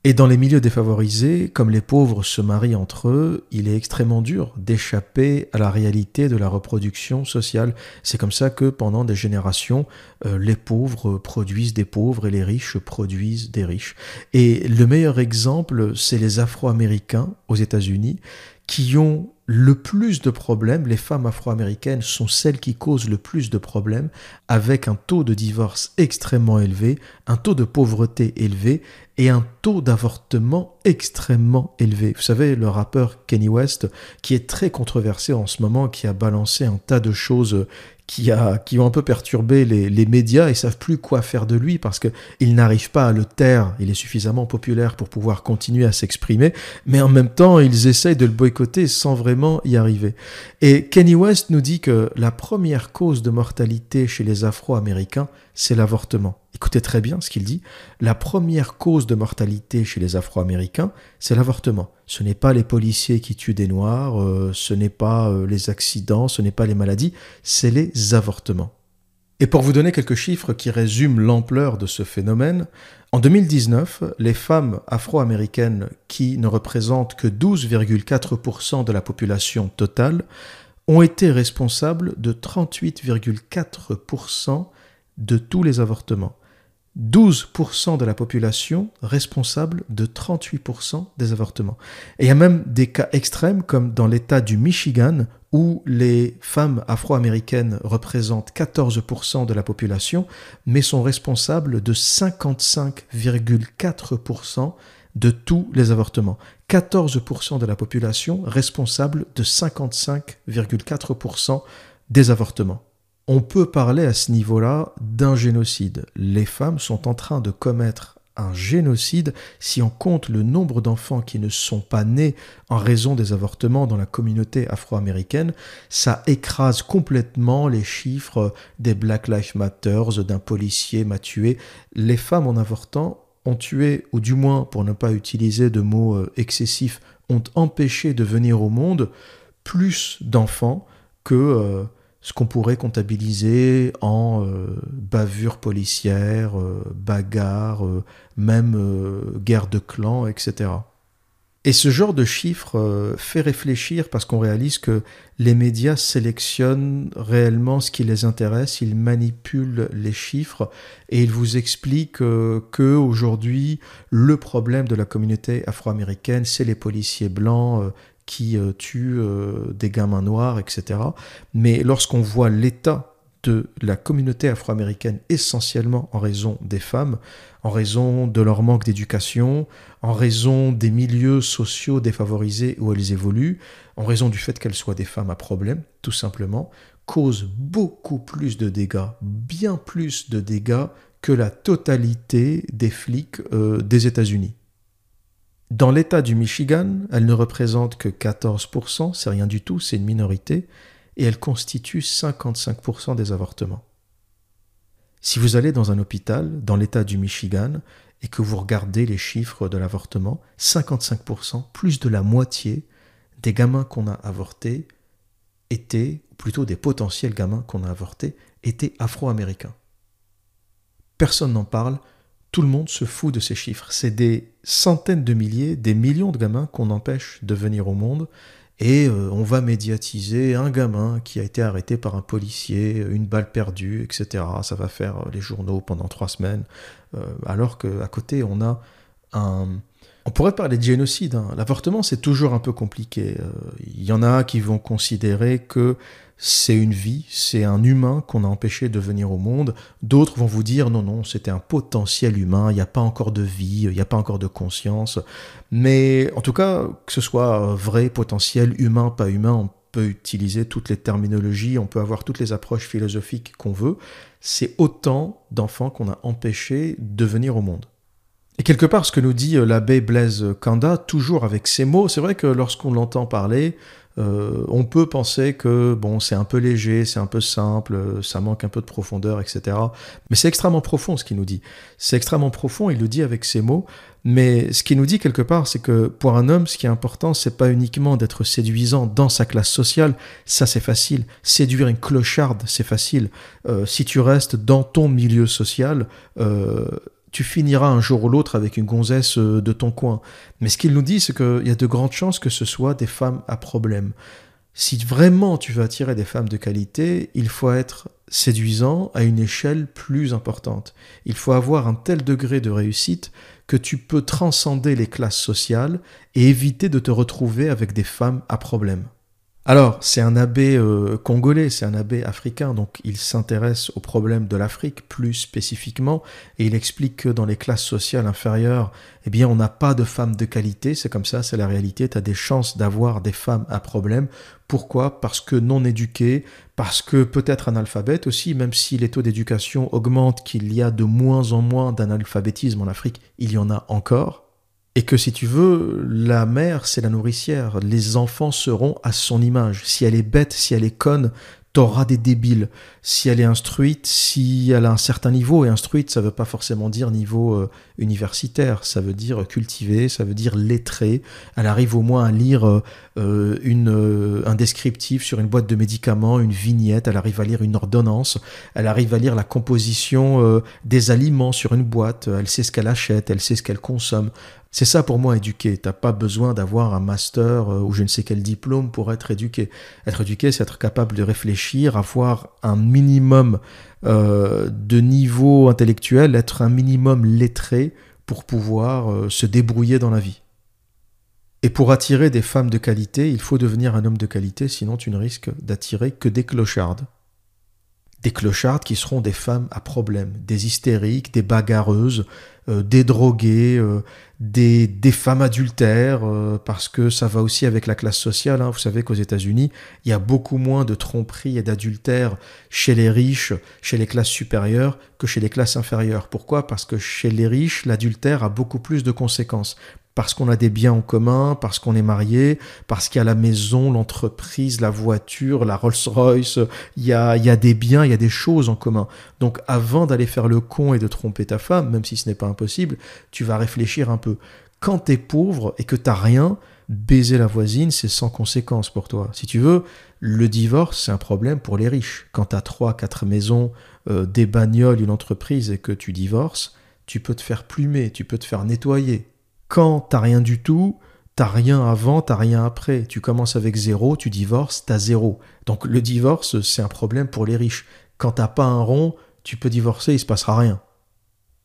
Et dans les milieux défavorisés, comme les pauvres se marient entre eux, il est extrêmement dur d'échapper à la réalité de la reproduction sociale. C'est comme ça que pendant des générations, euh, les pauvres produisent des pauvres et les riches produisent des riches. Et le meilleur exemple, c'est les Afro-Américains aux États-Unis qui ont le plus de problèmes, les femmes afro-américaines sont celles qui causent le plus de problèmes, avec un taux de divorce extrêmement élevé, un taux de pauvreté élevé et un taux d'avortement extrêmement élevé. Vous savez, le rappeur Kenny West, qui est très controversé en ce moment, qui a balancé un tas de choses qui, a, qui ont un peu perturbé les, les médias et savent plus quoi faire de lui parce qu'ils n'arrivent pas à le taire. Il est suffisamment populaire pour pouvoir continuer à s'exprimer, mais en même temps, ils essayent de le boycotter sans vraiment y arriver. Et Kenny West nous dit que la première cause de mortalité chez les Afro-Américains, c'est l'avortement. Écoutez très bien ce qu'il dit. La première cause de mortalité chez les Afro-Américains, c'est l'avortement. Ce n'est pas les policiers qui tuent des Noirs, euh, ce n'est pas euh, les accidents, ce n'est pas les maladies, c'est les avortements. Et pour vous donner quelques chiffres qui résument l'ampleur de ce phénomène, en 2019, les femmes afro-américaines qui ne représentent que 12,4% de la population totale ont été responsables de 38,4% de tous les avortements. 12% de la population responsable de 38% des avortements. Et il y a même des cas extrêmes comme dans l'État du Michigan où les femmes afro-américaines représentent 14% de la population mais sont responsables de 55,4% de tous les avortements. 14% de la population responsable de 55,4% des avortements on peut parler à ce niveau-là d'un génocide. Les femmes sont en train de commettre un génocide si on compte le nombre d'enfants qui ne sont pas nés en raison des avortements dans la communauté afro-américaine, ça écrase complètement les chiffres des Black Lives Matter, d'un policier m'a tué. Les femmes en avortant ont tué, ou du moins pour ne pas utiliser de mots euh, excessifs, ont empêché de venir au monde plus d'enfants que euh, ce qu'on pourrait comptabiliser en euh, bavures policières, euh, bagarres, euh, même guerre de clans, etc. Et ce genre de chiffres fait réfléchir parce qu'on réalise que les médias sélectionnent réellement ce qui les intéresse, ils manipulent les chiffres et ils vous expliquent que aujourd'hui le problème de la communauté afro-américaine, c'est les policiers blancs qui euh, tuent euh, des gamins noirs, etc. Mais lorsqu'on voit l'état de la communauté afro-américaine essentiellement en raison des femmes, en raison de leur manque d'éducation, en raison des milieux sociaux défavorisés où elles évoluent, en raison du fait qu'elles soient des femmes à problème, tout simplement, cause beaucoup plus de dégâts, bien plus de dégâts que la totalité des flics euh, des États-Unis. Dans l'État du Michigan, elle ne représente que 14%, c'est rien du tout, c'est une minorité, et elle constitue 55% des avortements. Si vous allez dans un hôpital, dans l'État du Michigan, et que vous regardez les chiffres de l'avortement, 55%, plus de la moitié des gamins qu'on a avortés étaient, plutôt des potentiels gamins qu'on a avortés, étaient afro-américains. Personne n'en parle, tout le monde se fout de ces chiffres. C'est des centaines de milliers, des millions de gamins qu'on empêche de venir au monde, et euh, on va médiatiser un gamin qui a été arrêté par un policier, une balle perdue, etc. Ça va faire les journaux pendant trois semaines, euh, alors qu'à côté, on a un... On pourrait parler de génocide. Hein. L'avortement, c'est toujours un peu compliqué. Il y en a qui vont considérer que c'est une vie, c'est un humain qu'on a empêché de venir au monde. D'autres vont vous dire non, non, c'était un potentiel humain, il n'y a pas encore de vie, il n'y a pas encore de conscience. Mais en tout cas, que ce soit vrai, potentiel, humain, pas humain, on peut utiliser toutes les terminologies, on peut avoir toutes les approches philosophiques qu'on veut. C'est autant d'enfants qu'on a empêché de venir au monde. Et quelque part, ce que nous dit l'abbé Blaise Kanda, toujours avec ces mots, c'est vrai que lorsqu'on l'entend parler, euh, on peut penser que bon, c'est un peu léger, c'est un peu simple, ça manque un peu de profondeur, etc. Mais c'est extrêmement profond ce qu'il nous dit. C'est extrêmement profond, il le dit avec ses mots. Mais ce qu'il nous dit quelque part, c'est que pour un homme, ce qui est important, c'est pas uniquement d'être séduisant dans sa classe sociale, ça c'est facile. Séduire une clocharde, c'est facile. Euh, si tu restes dans ton milieu social, euh, tu finiras un jour ou l'autre avec une gonzesse euh, de ton coin. Mais ce qu'il nous dit, c'est qu'il y a de grandes chances que ce soit des femmes à problème. Si vraiment tu veux attirer des femmes de qualité, il faut être séduisant à une échelle plus importante. Il faut avoir un tel degré de réussite que tu peux transcender les classes sociales et éviter de te retrouver avec des femmes à problème. Alors, c'est un abbé euh, congolais, c'est un abbé africain, donc il s'intéresse aux problèmes de l'Afrique plus spécifiquement, et il explique que dans les classes sociales inférieures, eh bien, on n'a pas de femmes de qualité, c'est comme ça, c'est la réalité, tu as des chances d'avoir des femmes à problème. Pourquoi? Parce que non éduquées, parce que peut-être analphabètes aussi, même si les taux d'éducation augmentent, qu'il y a de moins en moins d'analphabétisme en Afrique, il y en a encore. Et que si tu veux, la mère, c'est la nourricière. Les enfants seront à son image. Si elle est bête, si elle est conne, t'auras des débiles. Si elle est instruite, si elle a un certain niveau, et instruite, ça veut pas forcément dire niveau euh, universitaire, ça veut dire cultivé, ça veut dire lettré. Elle arrive au moins à lire euh, euh, un descriptif sur une boîte de médicaments, une vignette, elle arrive à lire une ordonnance, elle arrive à lire la composition des aliments sur une boîte, elle sait ce qu'elle achète, elle sait ce qu'elle consomme. C'est ça pour moi éduquer. T'as pas besoin d'avoir un master ou je ne sais quel diplôme pour être éduqué. Être éduqué, c'est être capable de réfléchir, avoir un minimum euh, de niveau intellectuel, être un minimum lettré pour pouvoir euh, se débrouiller dans la vie. Et pour attirer des femmes de qualité, il faut devenir un homme de qualité, sinon tu ne risques d'attirer que des clochardes des clochards qui seront des femmes à problème, des hystériques, des bagarreuses, euh, des droguées, euh, des, des, femmes adultères, euh, parce que ça va aussi avec la classe sociale. Hein. Vous savez qu'aux États-Unis, il y a beaucoup moins de tromperies et d'adultères chez les riches, chez les classes supérieures, que chez les classes inférieures. Pourquoi? Parce que chez les riches, l'adultère a beaucoup plus de conséquences parce qu'on a des biens en commun, parce qu'on est marié, parce qu'il y a la maison, l'entreprise, la voiture, la Rolls-Royce, il y a, il y a des biens, il y a des choses en commun. Donc avant d'aller faire le con et de tromper ta femme, même si ce n'est pas impossible, tu vas réfléchir un peu. Quand tu es pauvre et que tu rien, baiser la voisine, c'est sans conséquence pour toi. Si tu veux, le divorce, c'est un problème pour les riches. Quand tu as trois, quatre maisons, euh, des bagnoles, une entreprise et que tu divorces, tu peux te faire plumer, tu peux te faire nettoyer, quand t'as rien du tout, t'as rien avant, t'as rien après. Tu commences avec zéro, tu divorces, t'as zéro. Donc le divorce, c'est un problème pour les riches. Quand t'as pas un rond, tu peux divorcer, il se passera rien.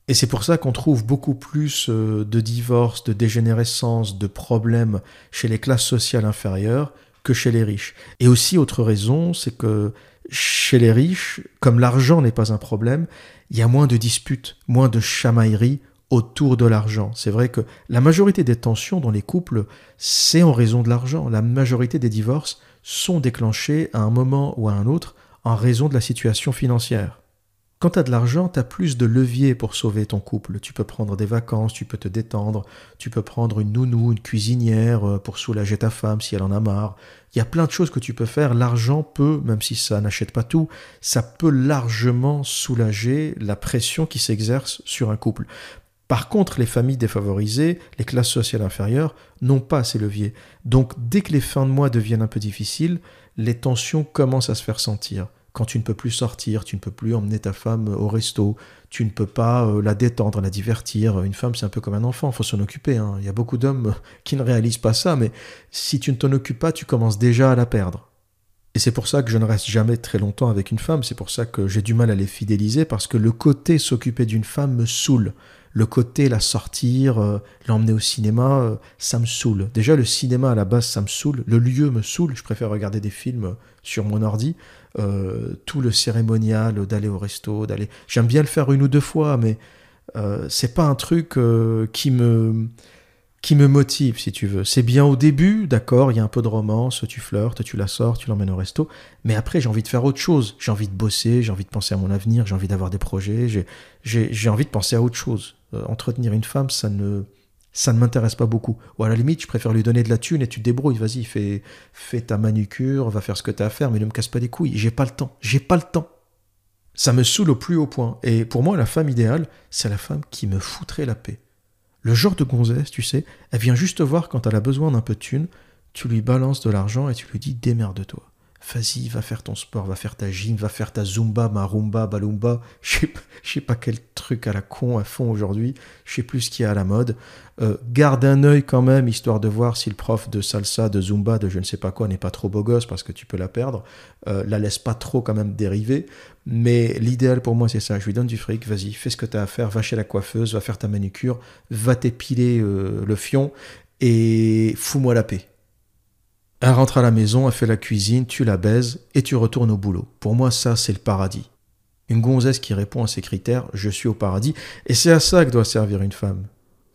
Et c'est pour ça qu'on trouve beaucoup plus euh, de divorces, de dégénérescence, de problèmes chez les classes sociales inférieures que chez les riches. Et aussi, autre raison, c'est que chez les riches, comme l'argent n'est pas un problème, il y a moins de disputes, moins de chamailleries, autour de l'argent. C'est vrai que la majorité des tensions dans les couples, c'est en raison de l'argent. La majorité des divorces sont déclenchés à un moment ou à un autre en raison de la situation financière. Quand tu as de l'argent, tu as plus de leviers pour sauver ton couple. Tu peux prendre des vacances, tu peux te détendre, tu peux prendre une nounou, une cuisinière euh, pour soulager ta femme si elle en a marre. Il y a plein de choses que tu peux faire. L'argent peut, même si ça n'achète pas tout, ça peut largement soulager la pression qui s'exerce sur un couple. Par contre, les familles défavorisées, les classes sociales inférieures, n'ont pas ces leviers. Donc dès que les fins de mois deviennent un peu difficiles, les tensions commencent à se faire sentir quand tu ne peux plus sortir, tu ne peux plus emmener ta femme au resto, tu ne peux pas euh, la détendre, la divertir. Une femme, c'est un peu comme un enfant, il faut s'en occuper. Hein. Il y a beaucoup d'hommes qui ne réalisent pas ça, mais si tu ne t'en occupes pas, tu commences déjà à la perdre. Et c'est pour ça que je ne reste jamais très longtemps avec une femme, c'est pour ça que j'ai du mal à les fidéliser, parce que le côté s'occuper d'une femme me saoule le côté la sortir, euh, l'emmener au cinéma, euh, ça me saoule. Déjà, le cinéma à la base, ça me saoule. Le lieu me saoule. Je préfère regarder des films sur mon ordi. Euh, tout le cérémonial d'aller au resto, d'aller. J'aime bien le faire une ou deux fois, mais c'est pas un truc qui me qui me motive, si tu veux. C'est bien au début, d'accord, il y a un peu de romance, tu flirtes, tu la sors, tu l'emmènes au resto, mais après j'ai envie de faire autre chose. J'ai envie de bosser, j'ai envie de penser à mon avenir, j'ai envie d'avoir des projets, j'ai envie de penser à autre chose. Euh, entretenir une femme, ça ne, ça ne m'intéresse pas beaucoup. Ou à la limite, je préfère lui donner de la thune et tu te débrouilles, vas-y, fais, fais ta manucure, va faire ce que tu as à faire, mais ne me casse pas les couilles. J'ai pas le temps, j'ai pas le temps. Ça me saoule au plus haut point. Et pour moi, la femme idéale, c'est la femme qui me foutrait la paix. Le genre de gonzesse, tu sais, elle vient juste te voir quand elle a besoin d'un peu de thune, tu lui balances de l'argent et tu lui dis démerde-toi. Vas-y, va faire ton sport, va faire ta gym, va faire ta zumba, marumba, balumba. Je sais, sais pas quel truc à la con à fond aujourd'hui. Je sais plus ce qu'il y à la mode. Euh, garde un œil quand même, histoire de voir si le prof de salsa, de zumba, de je ne sais pas quoi n'est pas trop beau gosse parce que tu peux la perdre. Euh, la laisse pas trop quand même dériver. Mais l'idéal pour moi, c'est ça. Je lui donne du fric, vas-y, fais ce que tu as à faire, va chez la coiffeuse, va faire ta manucure, va t'épiler euh, le fion et fous-moi la paix. Elle rentre à la maison, elle fait la cuisine, tu la baises et tu retournes au boulot. Pour moi, ça, c'est le paradis. Une gonzesse qui répond à ces critères, je suis au paradis, et c'est à ça que doit servir une femme.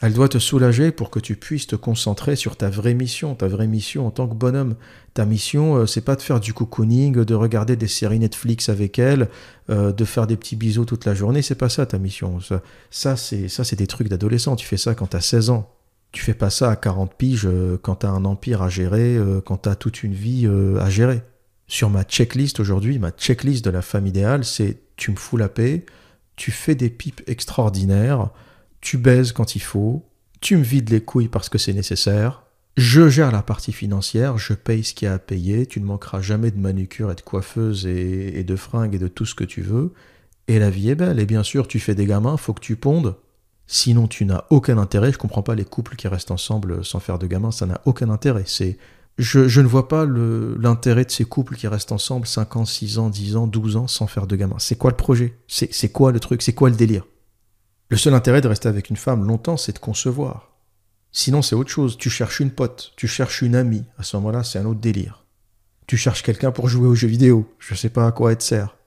Elle doit te soulager pour que tu puisses te concentrer sur ta vraie mission, ta vraie mission en tant que bonhomme. Ta mission, euh, c'est pas de faire du cocooning, de regarder des séries Netflix avec elle, euh, de faire des petits bisous toute la journée. C'est pas ça ta mission. Ça, ça c'est ça, c'est des trucs d'adolescent. Tu fais ça quand t'as 16 ans. Tu fais pas ça à 40 piges euh, quand tu un empire à gérer, euh, quand tu toute une vie euh, à gérer. Sur ma checklist aujourd'hui, ma checklist de la femme idéale, c'est tu me fous la paix, tu fais des pipes extraordinaires, tu baises quand il faut, tu me vides les couilles parce que c'est nécessaire, je gère la partie financière, je paye ce qu'il y a à payer, tu ne manqueras jamais de manucure et de coiffeuse et, et de fringues et de tout ce que tu veux, et la vie est belle. Et bien sûr, tu fais des gamins, faut que tu pondes, Sinon, tu n'as aucun intérêt. Je comprends pas les couples qui restent ensemble sans faire de gamins. Ça n'a aucun intérêt. C'est, je, ne vois pas l'intérêt de ces couples qui restent ensemble 5 ans, 6 ans, 10 ans, 12 ans sans faire de gamins. C'est quoi le projet? C'est quoi le truc? C'est quoi le délire? Le seul intérêt de rester avec une femme longtemps, c'est de concevoir. Sinon, c'est autre chose. Tu cherches une pote, tu cherches une amie. À ce moment-là, c'est un autre délire. Tu cherches quelqu'un pour jouer aux jeux vidéo. Je sais pas à quoi elle sert.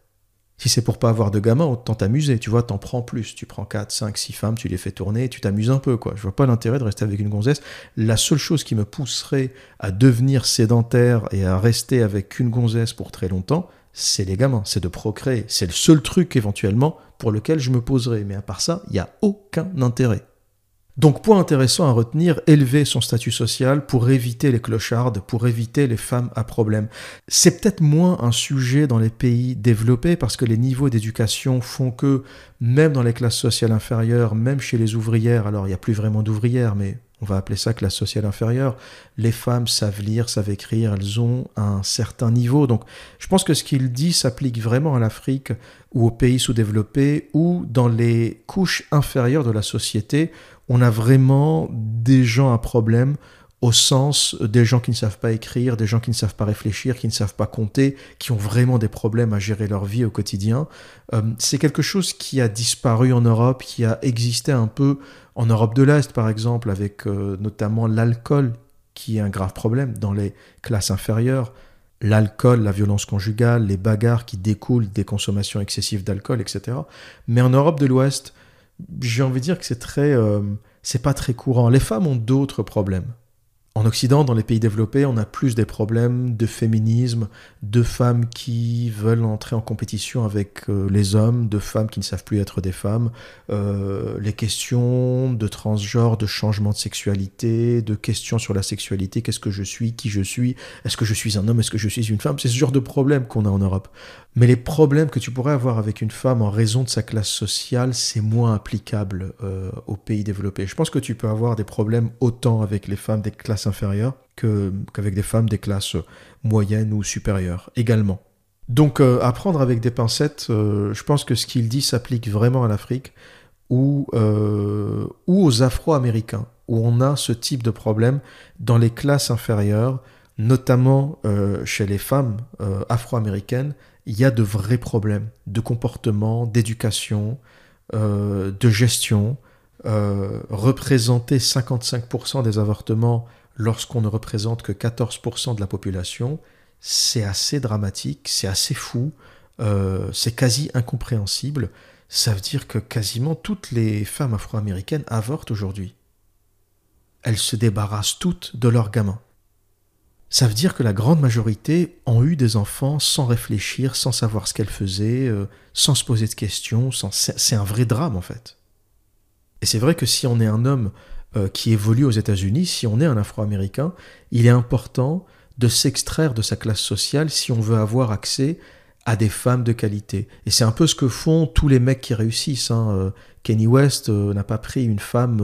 Si c'est pour pas avoir de gamins, autant t'amuser, tu vois, t'en prends plus. Tu prends 4, 5, 6 femmes, tu les fais tourner, tu t'amuses un peu, quoi. Je vois pas l'intérêt de rester avec une gonzesse. La seule chose qui me pousserait à devenir sédentaire et à rester avec une gonzesse pour très longtemps, c'est les gamins, c'est de procréer. C'est le seul truc éventuellement pour lequel je me poserai. Mais à part ça, il n'y a aucun intérêt. Donc point intéressant à retenir, élever son statut social pour éviter les clochardes, pour éviter les femmes à problème. C'est peut-être moins un sujet dans les pays développés parce que les niveaux d'éducation font que même dans les classes sociales inférieures, même chez les ouvrières, alors il n'y a plus vraiment d'ouvrières, mais on va appeler ça classe sociale inférieure, les femmes savent lire, savent écrire, elles ont un certain niveau. Donc je pense que ce qu'il dit s'applique vraiment à l'Afrique ou aux pays sous-développés ou dans les couches inférieures de la société on a vraiment des gens à problème au sens des gens qui ne savent pas écrire, des gens qui ne savent pas réfléchir, qui ne savent pas compter, qui ont vraiment des problèmes à gérer leur vie au quotidien. Euh, c'est quelque chose qui a disparu en Europe, qui a existé un peu en Europe de l'Est, par exemple, avec euh, notamment l'alcool, qui est un grave problème dans les classes inférieures. L'alcool, la violence conjugale, les bagarres qui découlent des consommations excessives d'alcool, etc. Mais en Europe de l'Ouest, j'ai envie de dire que c'est très, euh, c'est pas très courant. Les femmes ont d'autres problèmes. En Occident, dans les pays développés, on a plus des problèmes de féminisme, de femmes qui veulent entrer en compétition avec euh, les hommes, de femmes qui ne savent plus être des femmes, euh, les questions de transgenre, de changement de sexualité, de questions sur la sexualité, qu'est-ce que je suis, qui je suis, est-ce que je suis un homme, est-ce que je suis une femme, c'est ce genre de problème qu'on a en Europe. Mais les problèmes que tu pourrais avoir avec une femme en raison de sa classe sociale, c'est moins applicable euh, aux pays développés. Je pense que tu peux avoir des problèmes autant avec les femmes des classes inférieures qu'avec des femmes des classes moyennes ou supérieures également. Donc euh, à prendre avec des pincettes, euh, je pense que ce qu'il dit s'applique vraiment à l'Afrique ou, ou aux Afro-Américains, où on a ce type de problème dans les classes inférieures, notamment chez les femmes afro-américaines il y a de vrais problèmes de comportement, d'éducation, euh, de gestion. Euh, représenter 55% des avortements lorsqu'on ne représente que 14% de la population, c'est assez dramatique, c'est assez fou, euh, c'est quasi incompréhensible. Ça veut dire que quasiment toutes les femmes afro-américaines avortent aujourd'hui. Elles se débarrassent toutes de leurs gamins ça veut dire que la grande majorité ont eu des enfants sans réfléchir, sans savoir ce qu'elles faisaient, euh, sans se poser de questions. C'est un vrai drame en fait. Et c'est vrai que si on est un homme euh, qui évolue aux États-Unis, si on est un Afro-Américain, il est important de s'extraire de sa classe sociale si on veut avoir accès à des femmes de qualité. Et c'est un peu ce que font tous les mecs qui réussissent. Hein. Euh, Kenny West euh, n'a pas pris une femme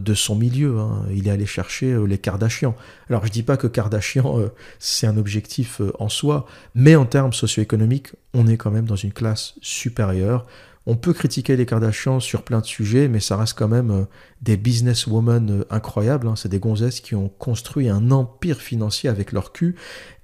de son milieu. Hein. Il est allé chercher les Kardashians. Alors je dis pas que Kardashian c'est un objectif en soi, mais en termes socio-économiques, on est quand même dans une classe supérieure. On peut critiquer les Kardashians sur plein de sujets, mais ça reste quand même des businesswomen incroyables. Hein. C'est des gonzesses qui ont construit un empire financier avec leur cul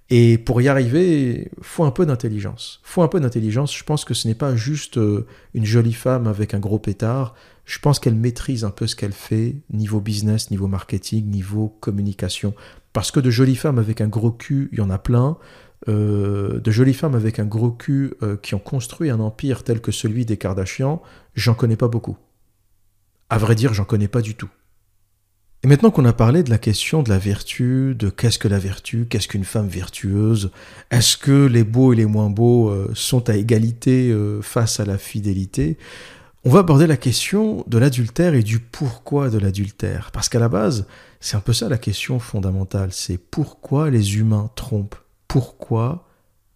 et pour y arriver, faut un peu d'intelligence. Faut un peu d'intelligence. Je pense que ce n'est pas juste euh, une jolie femme avec un gros pétard. Je pense qu'elle maîtrise un peu ce qu'elle fait, niveau business, niveau marketing, niveau communication. Parce que de jolies femmes avec un gros cul, il y en a plein. Euh, de jolies femmes avec un gros cul euh, qui ont construit un empire tel que celui des Kardashians, j'en connais pas beaucoup. À vrai dire, j'en connais pas du tout. Et maintenant qu'on a parlé de la question de la vertu, de qu'est-ce que la vertu, qu'est-ce qu'une femme vertueuse, est-ce que les beaux et les moins beaux euh, sont à égalité face à la fidélité, on va aborder la question de l'adultère et du pourquoi de l'adultère. Parce qu'à la base, c'est un peu ça la question fondamentale, c'est pourquoi les humains trompent, pourquoi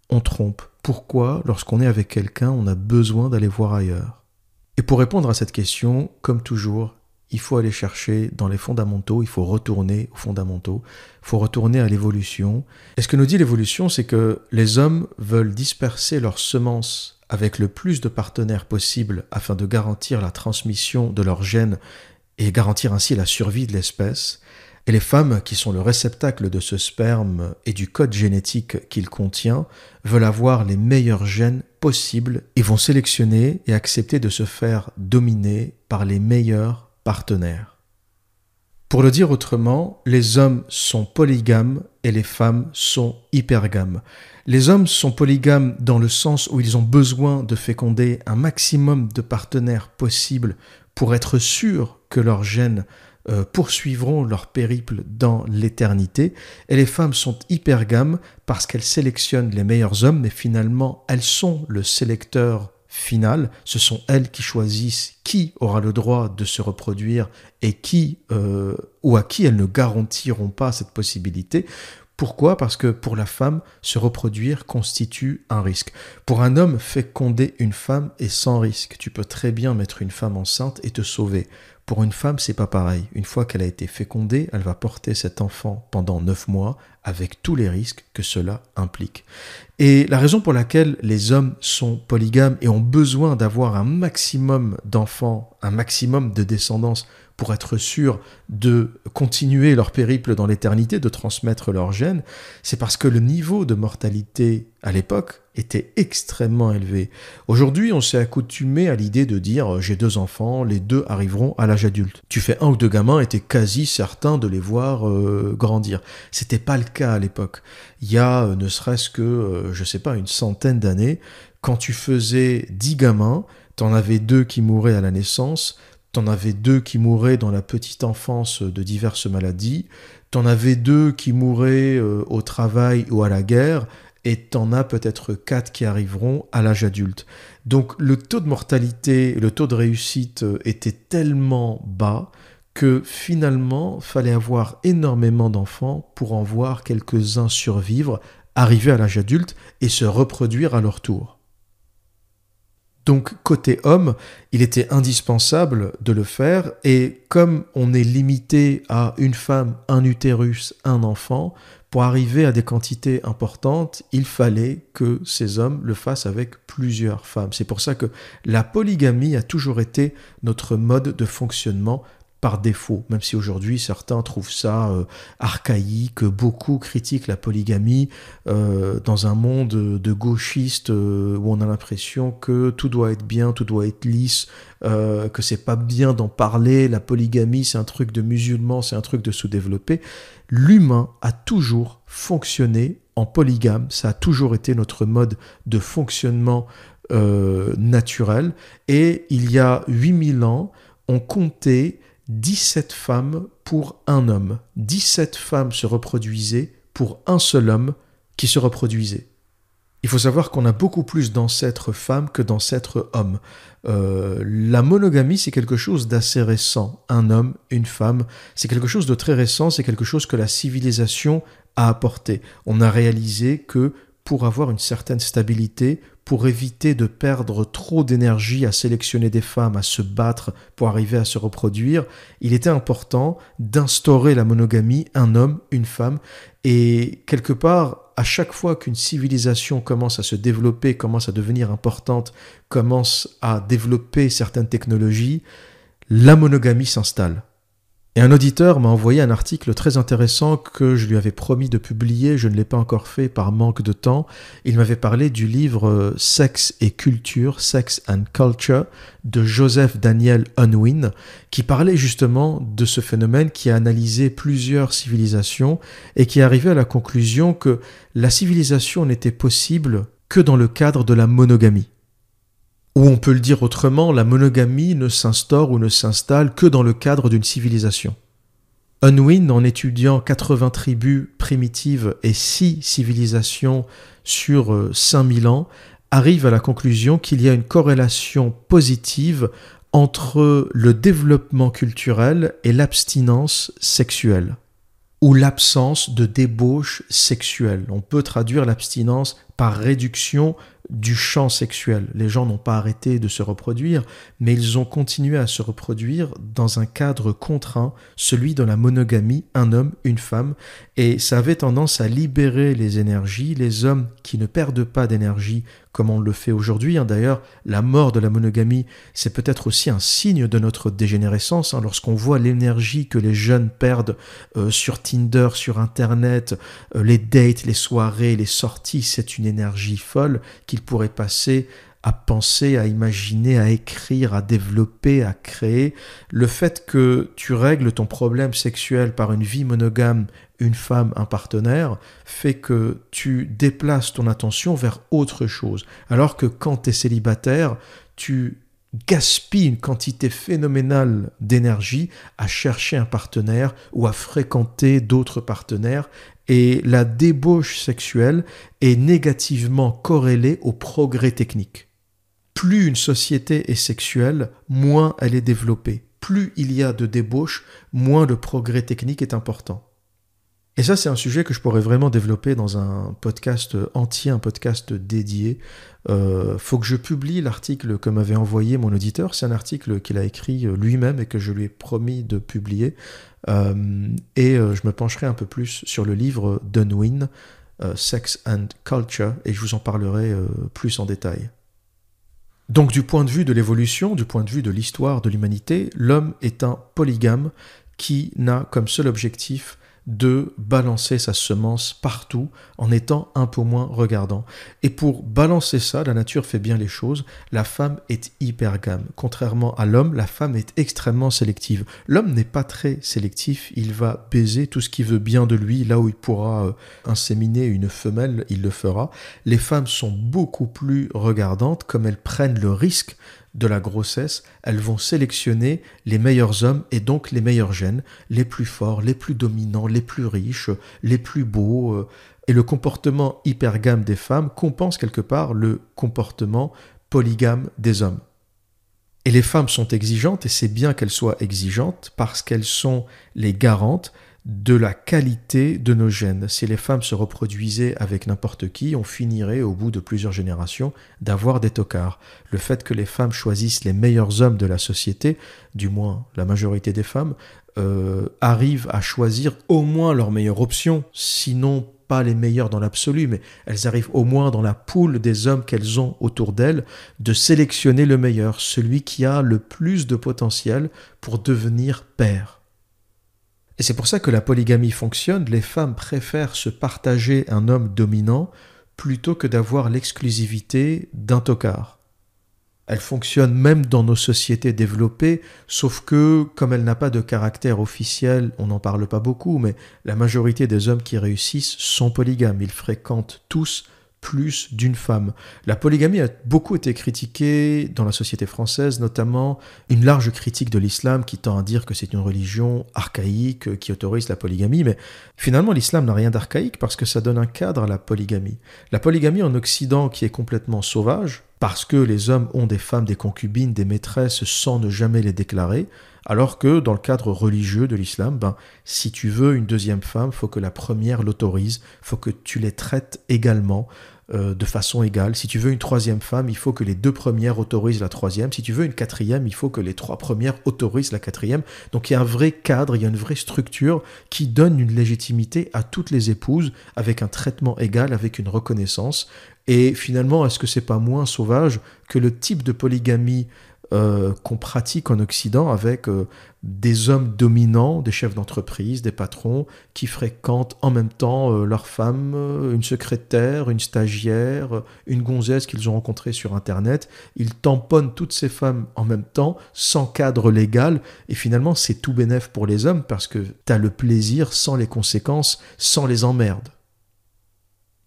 on trompe, pourquoi lorsqu'on est avec quelqu'un on a besoin d'aller voir ailleurs? Et pour répondre à cette question, comme toujours, il faut aller chercher dans les fondamentaux, il faut retourner aux fondamentaux, il faut retourner à l'évolution. Et ce que nous dit l'évolution, c'est que les hommes veulent disperser leurs semences avec le plus de partenaires possible afin de garantir la transmission de leurs gènes et garantir ainsi la survie de l'espèce. Et les femmes, qui sont le réceptacle de ce sperme et du code génétique qu'il contient, veulent avoir les meilleurs gènes possibles et vont sélectionner et accepter de se faire dominer par les meilleurs partenaires. Pour le dire autrement, les hommes sont polygames et les femmes sont hypergames. Les hommes sont polygames dans le sens où ils ont besoin de féconder un maximum de partenaires possibles pour être sûrs que leurs gènes euh, poursuivront leur périple dans l'éternité. Et les femmes sont hypergames parce qu'elles sélectionnent les meilleurs hommes, mais finalement elles sont le sélecteur finale, ce sont elles qui choisissent qui aura le droit de se reproduire et qui euh, ou à qui elles ne garantiront pas cette possibilité. Pourquoi? Parce que pour la femme, se reproduire constitue un risque. Pour un homme, féconder une femme est sans risque. Tu peux très bien mettre une femme enceinte et te sauver. Pour une femme, c'est pas pareil. Une fois qu'elle a été fécondée, elle va porter cet enfant pendant neuf mois avec tous les risques que cela implique. Et la raison pour laquelle les hommes sont polygames et ont besoin d'avoir un maximum d'enfants, un maximum de descendance pour être sûrs de continuer leur périple dans l'éternité, de transmettre leurs gènes, c'est parce que le niveau de mortalité à l'époque était extrêmement élevé. Aujourd'hui, on s'est accoutumé à l'idée de dire euh, j'ai deux enfants, les deux arriveront à l'âge adulte. Tu fais un ou deux gamins et t'es quasi certain de les voir euh, grandir. C'était pas le cas à l'époque. Il y a euh, ne serait-ce que, je sais pas, une centaine d'années, quand tu faisais dix gamins, t'en avais deux qui mouraient à la naissance, T'en avais deux qui mouraient dans la petite enfance de diverses maladies. T'en avais deux qui mouraient euh, au travail ou à la guerre, et t'en as peut-être quatre qui arriveront à l'âge adulte. Donc le taux de mortalité, le taux de réussite euh, était tellement bas que finalement, fallait avoir énormément d'enfants pour en voir quelques-uns survivre, arriver à l'âge adulte et se reproduire à leur tour. Donc côté homme, il était indispensable de le faire et comme on est limité à une femme, un utérus, un enfant, pour arriver à des quantités importantes, il fallait que ces hommes le fassent avec plusieurs femmes. C'est pour ça que la polygamie a toujours été notre mode de fonctionnement par défaut, même si aujourd'hui certains trouvent ça euh, archaïque, beaucoup critiquent la polygamie euh, dans un monde de gauchistes euh, où on a l'impression que tout doit être bien, tout doit être lisse, que c'est pas bien d'en parler, la polygamie c'est un truc de musulmans, c'est un truc de sous-développé. L'humain a toujours fonctionné en polygame, ça a toujours été notre mode de fonctionnement naturel. Et il y a 8000 ans, on comptait 17 femmes pour un homme. 17 femmes se reproduisaient pour un seul homme qui se reproduisait. Il faut savoir qu'on a beaucoup plus d'ancêtres femmes que d'ancêtres hommes. Euh, la monogamie, c'est quelque chose d'assez récent. Un homme, une femme, c'est quelque chose de très récent, c'est quelque chose que la civilisation a apporté. On a réalisé que pour avoir une certaine stabilité, pour éviter de perdre trop d'énergie à sélectionner des femmes, à se battre pour arriver à se reproduire, il était important d'instaurer la monogamie, un homme, une femme, et quelque part, à chaque fois qu'une civilisation commence à se développer, commence à devenir importante, commence à développer certaines technologies, la monogamie s'installe. Et un auditeur m'a envoyé un article très intéressant que je lui avais promis de publier, je ne l'ai pas encore fait par manque de temps. Il m'avait parlé du livre euh, Sexe et culture, Sex and Culture de Joseph Daniel Unwin, qui parlait justement de ce phénomène, qui a analysé plusieurs civilisations et qui arrivé à la conclusion que la civilisation n'était possible que dans le cadre de la monogamie. Ou on peut le dire autrement, la monogamie ne s'instaure ou ne s'installe que dans le cadre d'une civilisation. Unwin, en étudiant 80 tribus primitives et 6 civilisations sur 5000 euh, ans, arrive à la conclusion qu'il y a une corrélation positive entre le développement culturel et l'abstinence sexuelle, ou l'absence de débauche sexuelle. On peut traduire l'abstinence par réduction du champ sexuel. Les gens n'ont pas arrêté de se reproduire, mais ils ont continué à se reproduire dans un cadre contraint, celui de la monogamie, un homme, une femme, et ça avait tendance à libérer les énergies. Les hommes qui ne perdent pas d'énergie comme on le fait aujourd'hui. Hein. D'ailleurs, la mort de la monogamie, c'est peut-être aussi un signe de notre dégénérescence. Hein. Lorsqu'on voit l'énergie que les jeunes perdent euh, sur Tinder, sur Internet, euh, les dates, les soirées, les sorties, c'est une énergie folle qu'ils pourraient passer à penser, à imaginer, à écrire, à développer, à créer. Le fait que tu règles ton problème sexuel par une vie monogame, une femme, un partenaire, fait que tu déplaces ton attention vers autre chose. Alors que quand tu es célibataire, tu gaspilles une quantité phénoménale d'énergie à chercher un partenaire ou à fréquenter d'autres partenaires et la débauche sexuelle est négativement corrélée au progrès technique. Plus une société est sexuelle, moins elle est développée. Plus il y a de débauche, moins le progrès technique est important. Et ça, c'est un sujet que je pourrais vraiment développer dans un podcast entier, un podcast dédié. Euh, faut que je publie l'article que m'avait envoyé mon auditeur. C'est un article qu'il a écrit euh, lui-même et que je lui ai promis de publier. Euh, et euh, je me pencherai un peu plus sur le livre d'Unwin, Sex and Culture, et je vous en parlerai plus en détail. Donc du point de vue de l'évolution, du point de vue de l'histoire de l'humanité, l'homme est un polygame qui n'a comme seul objectif de balancer sa semence partout en étant un peu moins regardant. Et pour balancer ça, la nature fait bien les choses, la femme est hypergame. Contrairement à l'homme, la femme est extrêmement sélective. L'homme n'est pas très sélectif, il va baiser tout ce qui veut bien de lui, là où il pourra euh, inséminer une femelle, il le fera. Les femmes sont beaucoup plus regardantes, comme elles prennent le risque de la grossesse, elles vont sélectionner les meilleurs hommes et donc les meilleurs gènes, les plus forts, les plus dominants, les plus riches, les plus beaux. euh, Et le comportement hypergame des femmes compense quelque part le comportement polygame des hommes. Et les femmes sont exigeantes, et c'est bien qu'elles soient exigeantes parce qu'elles sont les garantes de la qualité de nos gènes. Si les femmes se reproduisaient avec n'importe qui, on finirait au bout de plusieurs générations d'avoir des tocards. Le fait que les femmes choisissent les meilleurs hommes de la société, du moins la majorité des femmes, euh, arrivent à choisir au moins leur meilleure option, sinon pas les meilleures dans l'absolu, mais elles arrivent au moins dans la poule des hommes qu'elles ont autour d'elles de sélectionner le meilleur, celui qui a le plus de potentiel pour devenir père. Et c'est pour ça que la polygamie fonctionne, les femmes préfèrent se partager un homme dominant plutôt que d'avoir l'exclusivité d'un tocard. Elle fonctionne même dans nos sociétés développées, sauf que, comme elle n'a pas de caractère officiel, on n'en parle pas beaucoup, mais la majorité des hommes qui réussissent sont polygames. Ils fréquentent tous plus d'une femme. La polygamie a beaucoup été critiquée dans la société française, notamment une large critique de l'islam qui tend à dire que c'est une religion archaïque qui autorise la polygamie, mais finalement l'islam n'a rien d'archaïque parce que ça donne un cadre à la polygamie. La polygamie en Occident qui est complètement sauvage, parce que les hommes ont des femmes, des concubines, des maîtresses sans ne jamais les déclarer, alors que dans le cadre religieux de l'islam, ben, si tu veux une deuxième femme, faut que la première l'autorise, faut que tu les traites également euh, de façon égale. Si tu veux une troisième femme, il faut que les deux premières autorisent la troisième. Si tu veux une quatrième, il faut que les trois premières autorisent la quatrième. Donc il y a un vrai cadre, il y a une vraie structure qui donne une légitimité à toutes les épouses avec un traitement égal, avec une reconnaissance. Et finalement, est-ce que c'est pas moins sauvage que le type de polygamie euh, qu'on pratique en Occident avec euh, des hommes dominants, des chefs d'entreprise, des patrons, qui fréquentent en même temps euh, leur femme, euh, une secrétaire, une stagiaire, une gonzesse qu'ils ont rencontrée sur Internet. Ils tamponnent toutes ces femmes en même temps, sans cadre légal, et finalement c'est tout bénef pour les hommes parce que tu as le plaisir sans les conséquences, sans les emmerdes.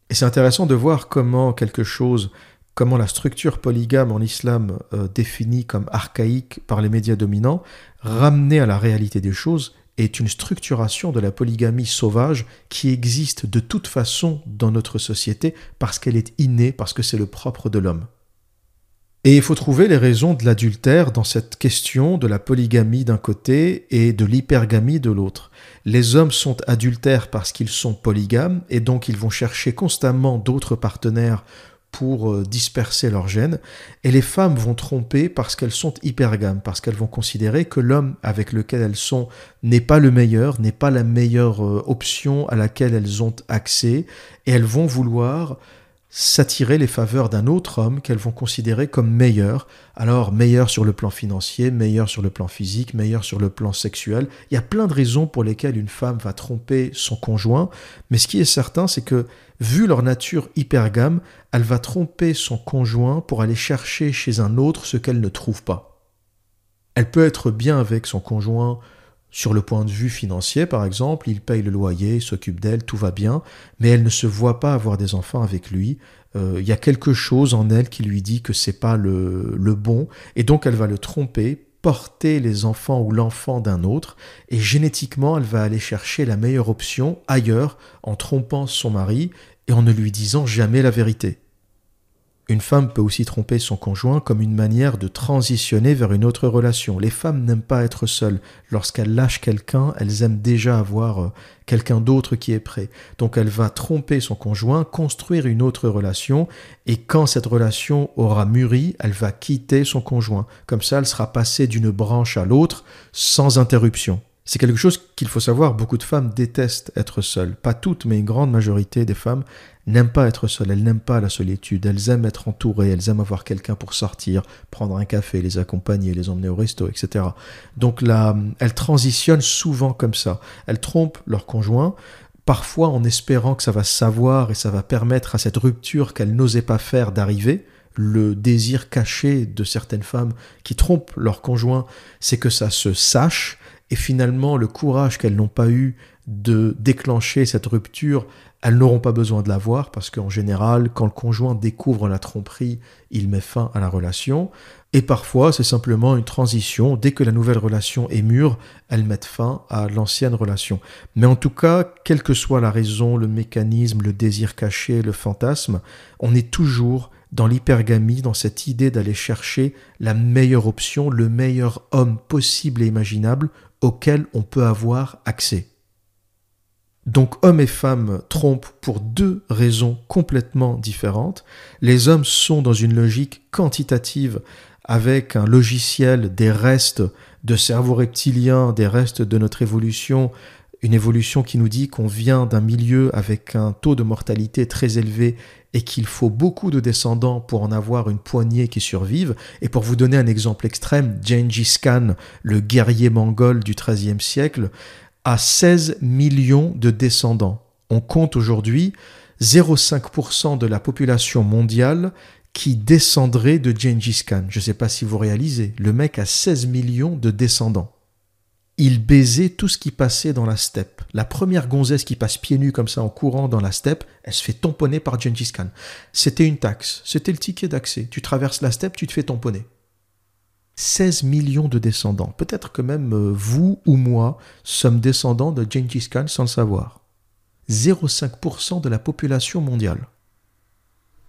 Et c'est intéressant de voir comment quelque chose comment la structure polygame en islam euh, définie comme archaïque par les médias dominants, ramenée à la réalité des choses, est une structuration de la polygamie sauvage qui existe de toute façon dans notre société parce qu'elle est innée, parce que c'est le propre de l'homme. Et il faut trouver les raisons de l'adultère dans cette question de la polygamie d'un côté et de l'hypergamie de l'autre. Les hommes sont adultères parce qu'ils sont polygames et donc ils vont chercher constamment d'autres partenaires pour disperser leurs gènes, et les femmes vont tromper parce qu'elles sont hypergames, parce qu'elles vont considérer que l'homme avec lequel elles sont n'est pas le meilleur, n'est pas la meilleure option à laquelle elles ont accès, et elles vont vouloir s'attirer les faveurs d'un autre homme qu'elles vont considérer comme meilleur. Alors meilleur sur le plan financier, meilleur sur le plan physique, meilleur sur le plan sexuel. Il y a plein de raisons pour lesquelles une femme va tromper son conjoint, mais ce qui est certain, c'est que vu leur nature hypergame, elle va tromper son conjoint pour aller chercher chez un autre ce qu'elle ne trouve pas. Elle peut être bien avec son conjoint sur le point de vue financier, par exemple, il paye le loyer, s'occupe d'elle, tout va bien, mais elle ne se voit pas avoir des enfants avec lui. Euh, Il y a quelque chose en elle qui lui dit que c'est pas le, le bon, et donc elle va le tromper, porter les enfants ou l'enfant d'un autre, et génétiquement, elle va aller chercher la meilleure option ailleurs, en trompant son mari et en ne lui disant jamais la vérité. Une femme peut aussi tromper son conjoint comme une manière de transitionner vers une autre relation. Les femmes n'aiment pas être seules. Lorsqu'elles lâchent quelqu'un, elles aiment déjà avoir quelqu'un d'autre qui est prêt. Donc elle va tromper son conjoint, construire une autre relation, et quand cette relation aura mûri, elle va quitter son conjoint. Comme ça, elle sera passée d'une branche à l'autre sans interruption. C'est quelque chose qu'il faut savoir, beaucoup de femmes détestent être seules. Pas toutes, mais une grande majorité des femmes n'aiment pas être seules, elles n'aiment pas la solitude, elles aiment être entourées, elles aiment avoir quelqu'un pour sortir, prendre un café, les accompagner, les emmener au resto, etc. Donc là, elles transitionnent souvent comme ça. Elles trompent leur conjoint, parfois en espérant que ça va savoir et ça va permettre à cette rupture qu'elles n'osaient pas faire d'arriver. Le désir caché de certaines femmes qui trompent leur conjoint, c'est que ça se sache, et finalement le courage qu'elles n'ont pas eu de déclencher cette rupture elles n'auront pas besoin de la voir parce qu'en général, quand le conjoint découvre la tromperie, il met fin à la relation. Et parfois, c'est simplement une transition. Dès que la nouvelle relation est mûre, elles mettent fin à l'ancienne relation. Mais en tout cas, quelle que soit la raison, le mécanisme, le désir caché, le fantasme, on est toujours dans l'hypergamie, dans cette idée d'aller chercher la meilleure option, le meilleur homme possible et imaginable auquel on peut avoir accès. Donc hommes et femmes trompent pour deux raisons complètement différentes. Les hommes sont dans une logique quantitative avec un logiciel des restes de cerveau reptilien, des restes de notre évolution, une évolution qui nous dit qu'on vient d'un milieu avec un taux de mortalité très élevé et qu'il faut beaucoup de descendants pour en avoir une poignée qui survivent. Et pour vous donner un exemple extrême, Gengis Khan, le guerrier mongol du XIIIe siècle, à 16 millions de descendants. On compte aujourd'hui 0,5% de la population mondiale qui descendrait de Gengis Khan. Je ne sais pas si vous réalisez, le mec a 16 millions de descendants. Il baisait tout ce qui passait dans la steppe. La première gonzesse qui passe pieds nus comme ça en courant dans la steppe, elle se fait tamponner par Gengis Khan. C'était une taxe, c'était le ticket d'accès. Tu traverses la steppe, tu te fais tamponner. 16 millions de descendants. Peut-être que même euh, vous ou moi sommes descendants de Gengis Khan sans le savoir. 0,5% de la population mondiale.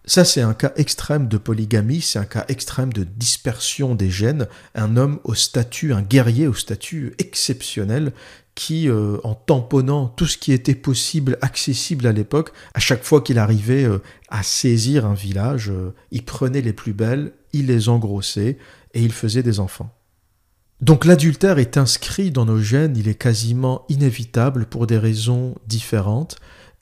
Ça, c'est un cas extrême de polygamie, c'est un cas extrême de dispersion des gènes. Un homme au statut, un guerrier au statut exceptionnel qui, euh, en tamponnant tout ce qui était possible, accessible à l'époque, à chaque fois qu'il arrivait euh, à saisir un village, il prenait les plus belles, il les engrossait et il faisait des enfants. Donc l'adultère est inscrit dans nos gènes, il est quasiment inévitable pour des raisons différentes,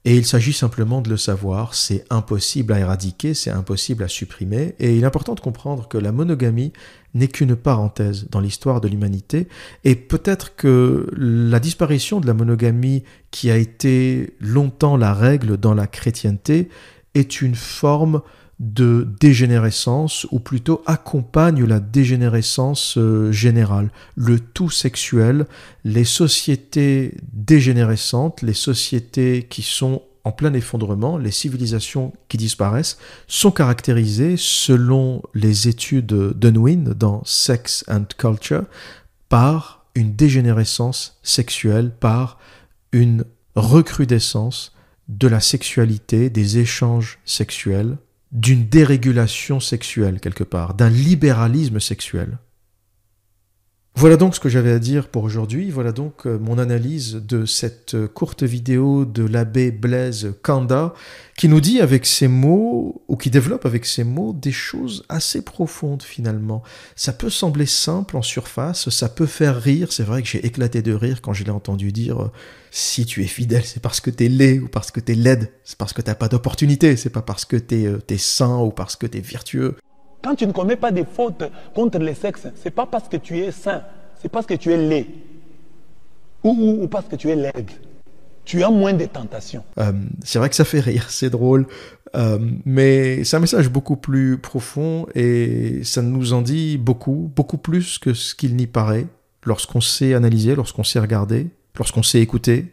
et il s'agit simplement de le savoir, c'est impossible à éradiquer, c'est impossible à supprimer, et il est important de comprendre que la monogamie n'est qu'une parenthèse dans l'histoire de l'humanité, et peut-être que la disparition de la monogamie qui a été longtemps la règle dans la chrétienté est une forme de dégénérescence, ou plutôt accompagne la dégénérescence euh, générale. Le tout sexuel, les sociétés dégénérescentes, les sociétés qui sont en plein effondrement, les civilisations qui disparaissent, sont caractérisées, selon les études d'Unwin dans Sex and Culture, par une dégénérescence sexuelle, par une recrudescence de la sexualité, des échanges sexuels, d'une dérégulation sexuelle quelque part, d'un libéralisme sexuel. Voilà donc ce que j'avais à dire pour aujourd'hui. Voilà donc euh, mon analyse de cette euh, courte vidéo de l'abbé Blaise Kanda qui nous dit avec ses mots, ou qui développe avec ses mots, des choses assez profondes finalement. Ça peut sembler simple en surface, ça peut faire rire. C'est vrai que j'ai éclaté de rire quand je l'ai entendu dire euh, si tu es fidèle, c'est parce que t'es laid ou parce que t'es laide. C'est parce que t'as pas d'opportunité. C'est pas parce que t'es es sain ou parce que t'es vertueux. Quand tu ne commets pas des fautes contre les sexes, c'est pas parce que tu es saint, c'est parce que tu es laid. Ou, parce que tu es laide. Tu as moins de tentations. Euh, c'est vrai que ça fait rire, c'est drôle. Euh, mais c'est un message beaucoup plus profond et ça nous en dit beaucoup, beaucoup plus que ce qu'il n'y paraît lorsqu'on sait analyser, lorsqu'on sait regarder, lorsqu'on sait écouter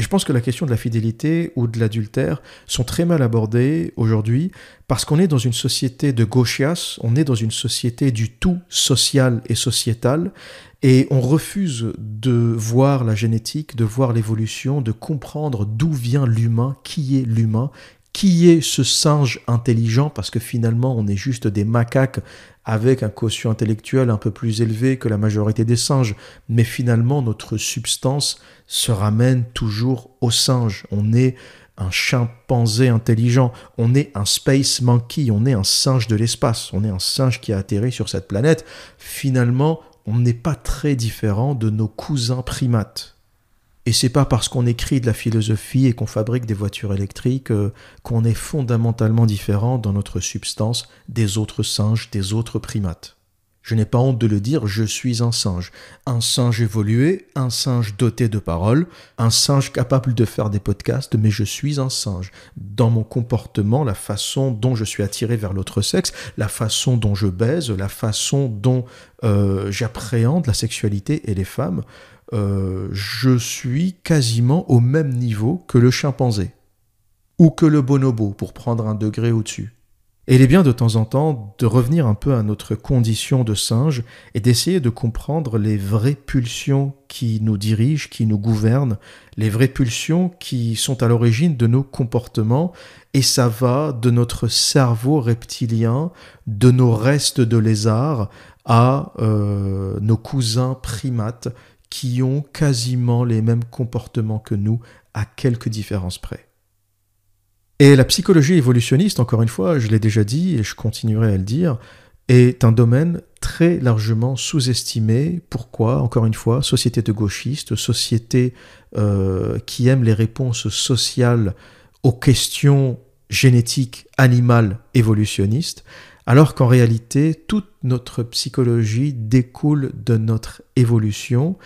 et je pense que la question de la fidélité ou de l'adultère sont très mal abordées aujourd'hui parce qu'on est dans une société de gauchias, on est dans une société du tout social et sociétal, et on refuse de voir la génétique, de voir l'évolution, de comprendre d'où vient l'humain, qui est l'humain, qui est ce singe intelligent, parce que finalement on est juste des macaques avec un quotient intellectuel un peu plus élevé que la majorité des singes, mais finalement notre substance se ramène toujours au singe. On est un chimpanzé intelligent, on est un space monkey, on est un singe de l'espace, on est un singe qui a atterri sur cette planète. Finalement, on n'est pas très différent de nos cousins primates. Et c'est pas parce qu'on écrit de la philosophie et qu'on fabrique des voitures électriques euh, qu'on est fondamentalement différent dans notre substance des autres singes, des autres primates. Je n'ai pas honte de le dire, je suis un singe. Un singe évolué, un singe doté de paroles, un singe capable de faire des podcasts, mais je suis un singe. Dans mon comportement, la façon dont je suis attiré vers l'autre sexe, la façon dont je baise, la façon dont euh, j'appréhende la sexualité et les femmes, euh, je suis quasiment au même niveau que le chimpanzé. ou que le bonobo, pour prendre un degré au-dessus. Il est bien de temps en temps de revenir un peu à notre condition de singe et d'essayer de comprendre les vraies pulsions qui nous dirigent, qui nous gouvernent, les vraies pulsions qui sont à l'origine de nos comportements. Et ça va de notre cerveau reptilien, de nos restes de lézards, à euh, nos cousins primates qui ont quasiment les mêmes comportements que nous, à quelques différences près. Et la psychologie évolutionniste, encore une fois, je l'ai déjà dit et je continuerai à le dire, est un domaine très largement sous-estimé. Pourquoi? Encore une fois, société de gauchistes, société euh, qui aime les réponses sociales aux questions génétiques, animales, évolutionnistes, alors qu'en réalité, toute notre psychologie découle de notre évolution,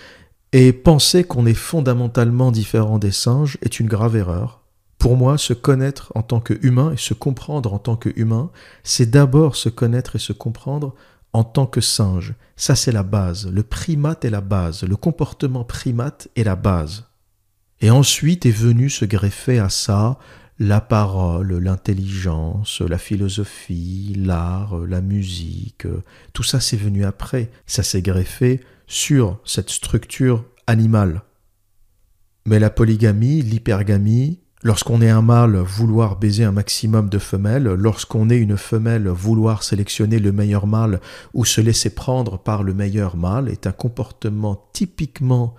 et penser qu'on est fondamentalement différent des singes est une grave erreur. Pour moi, se connaître en tant qu'humain et se comprendre en tant qu'humain, c'est d'abord se connaître et se comprendre en tant que singe. Ça, c'est la base. Le primate est la base. Le comportement primate est la base. Et ensuite est venu se greffer à ça la parole, l'intelligence, la philosophie, l'art, la musique. Tout ça, c'est venu après. Ça s'est greffé sur cette structure animale. Mais la polygamie, l'hypergamie, Lorsqu'on est un mâle, vouloir baiser un maximum de femelles, lorsqu'on est une femelle, vouloir sélectionner le meilleur mâle ou se laisser prendre par le meilleur mâle est un comportement typiquement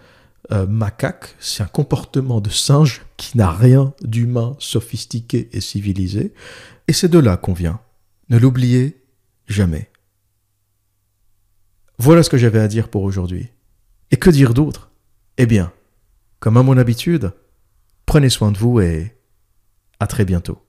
euh, macaque, c'est un comportement de singe qui n'a rien d'humain, sophistiqué et civilisé, et c'est de là qu'on vient. Ne l'oubliez jamais. Voilà ce que j'avais à dire pour aujourd'hui. Et que dire d'autre? Eh bien, comme à mon habitude, Prenez soin de vous et à très bientôt.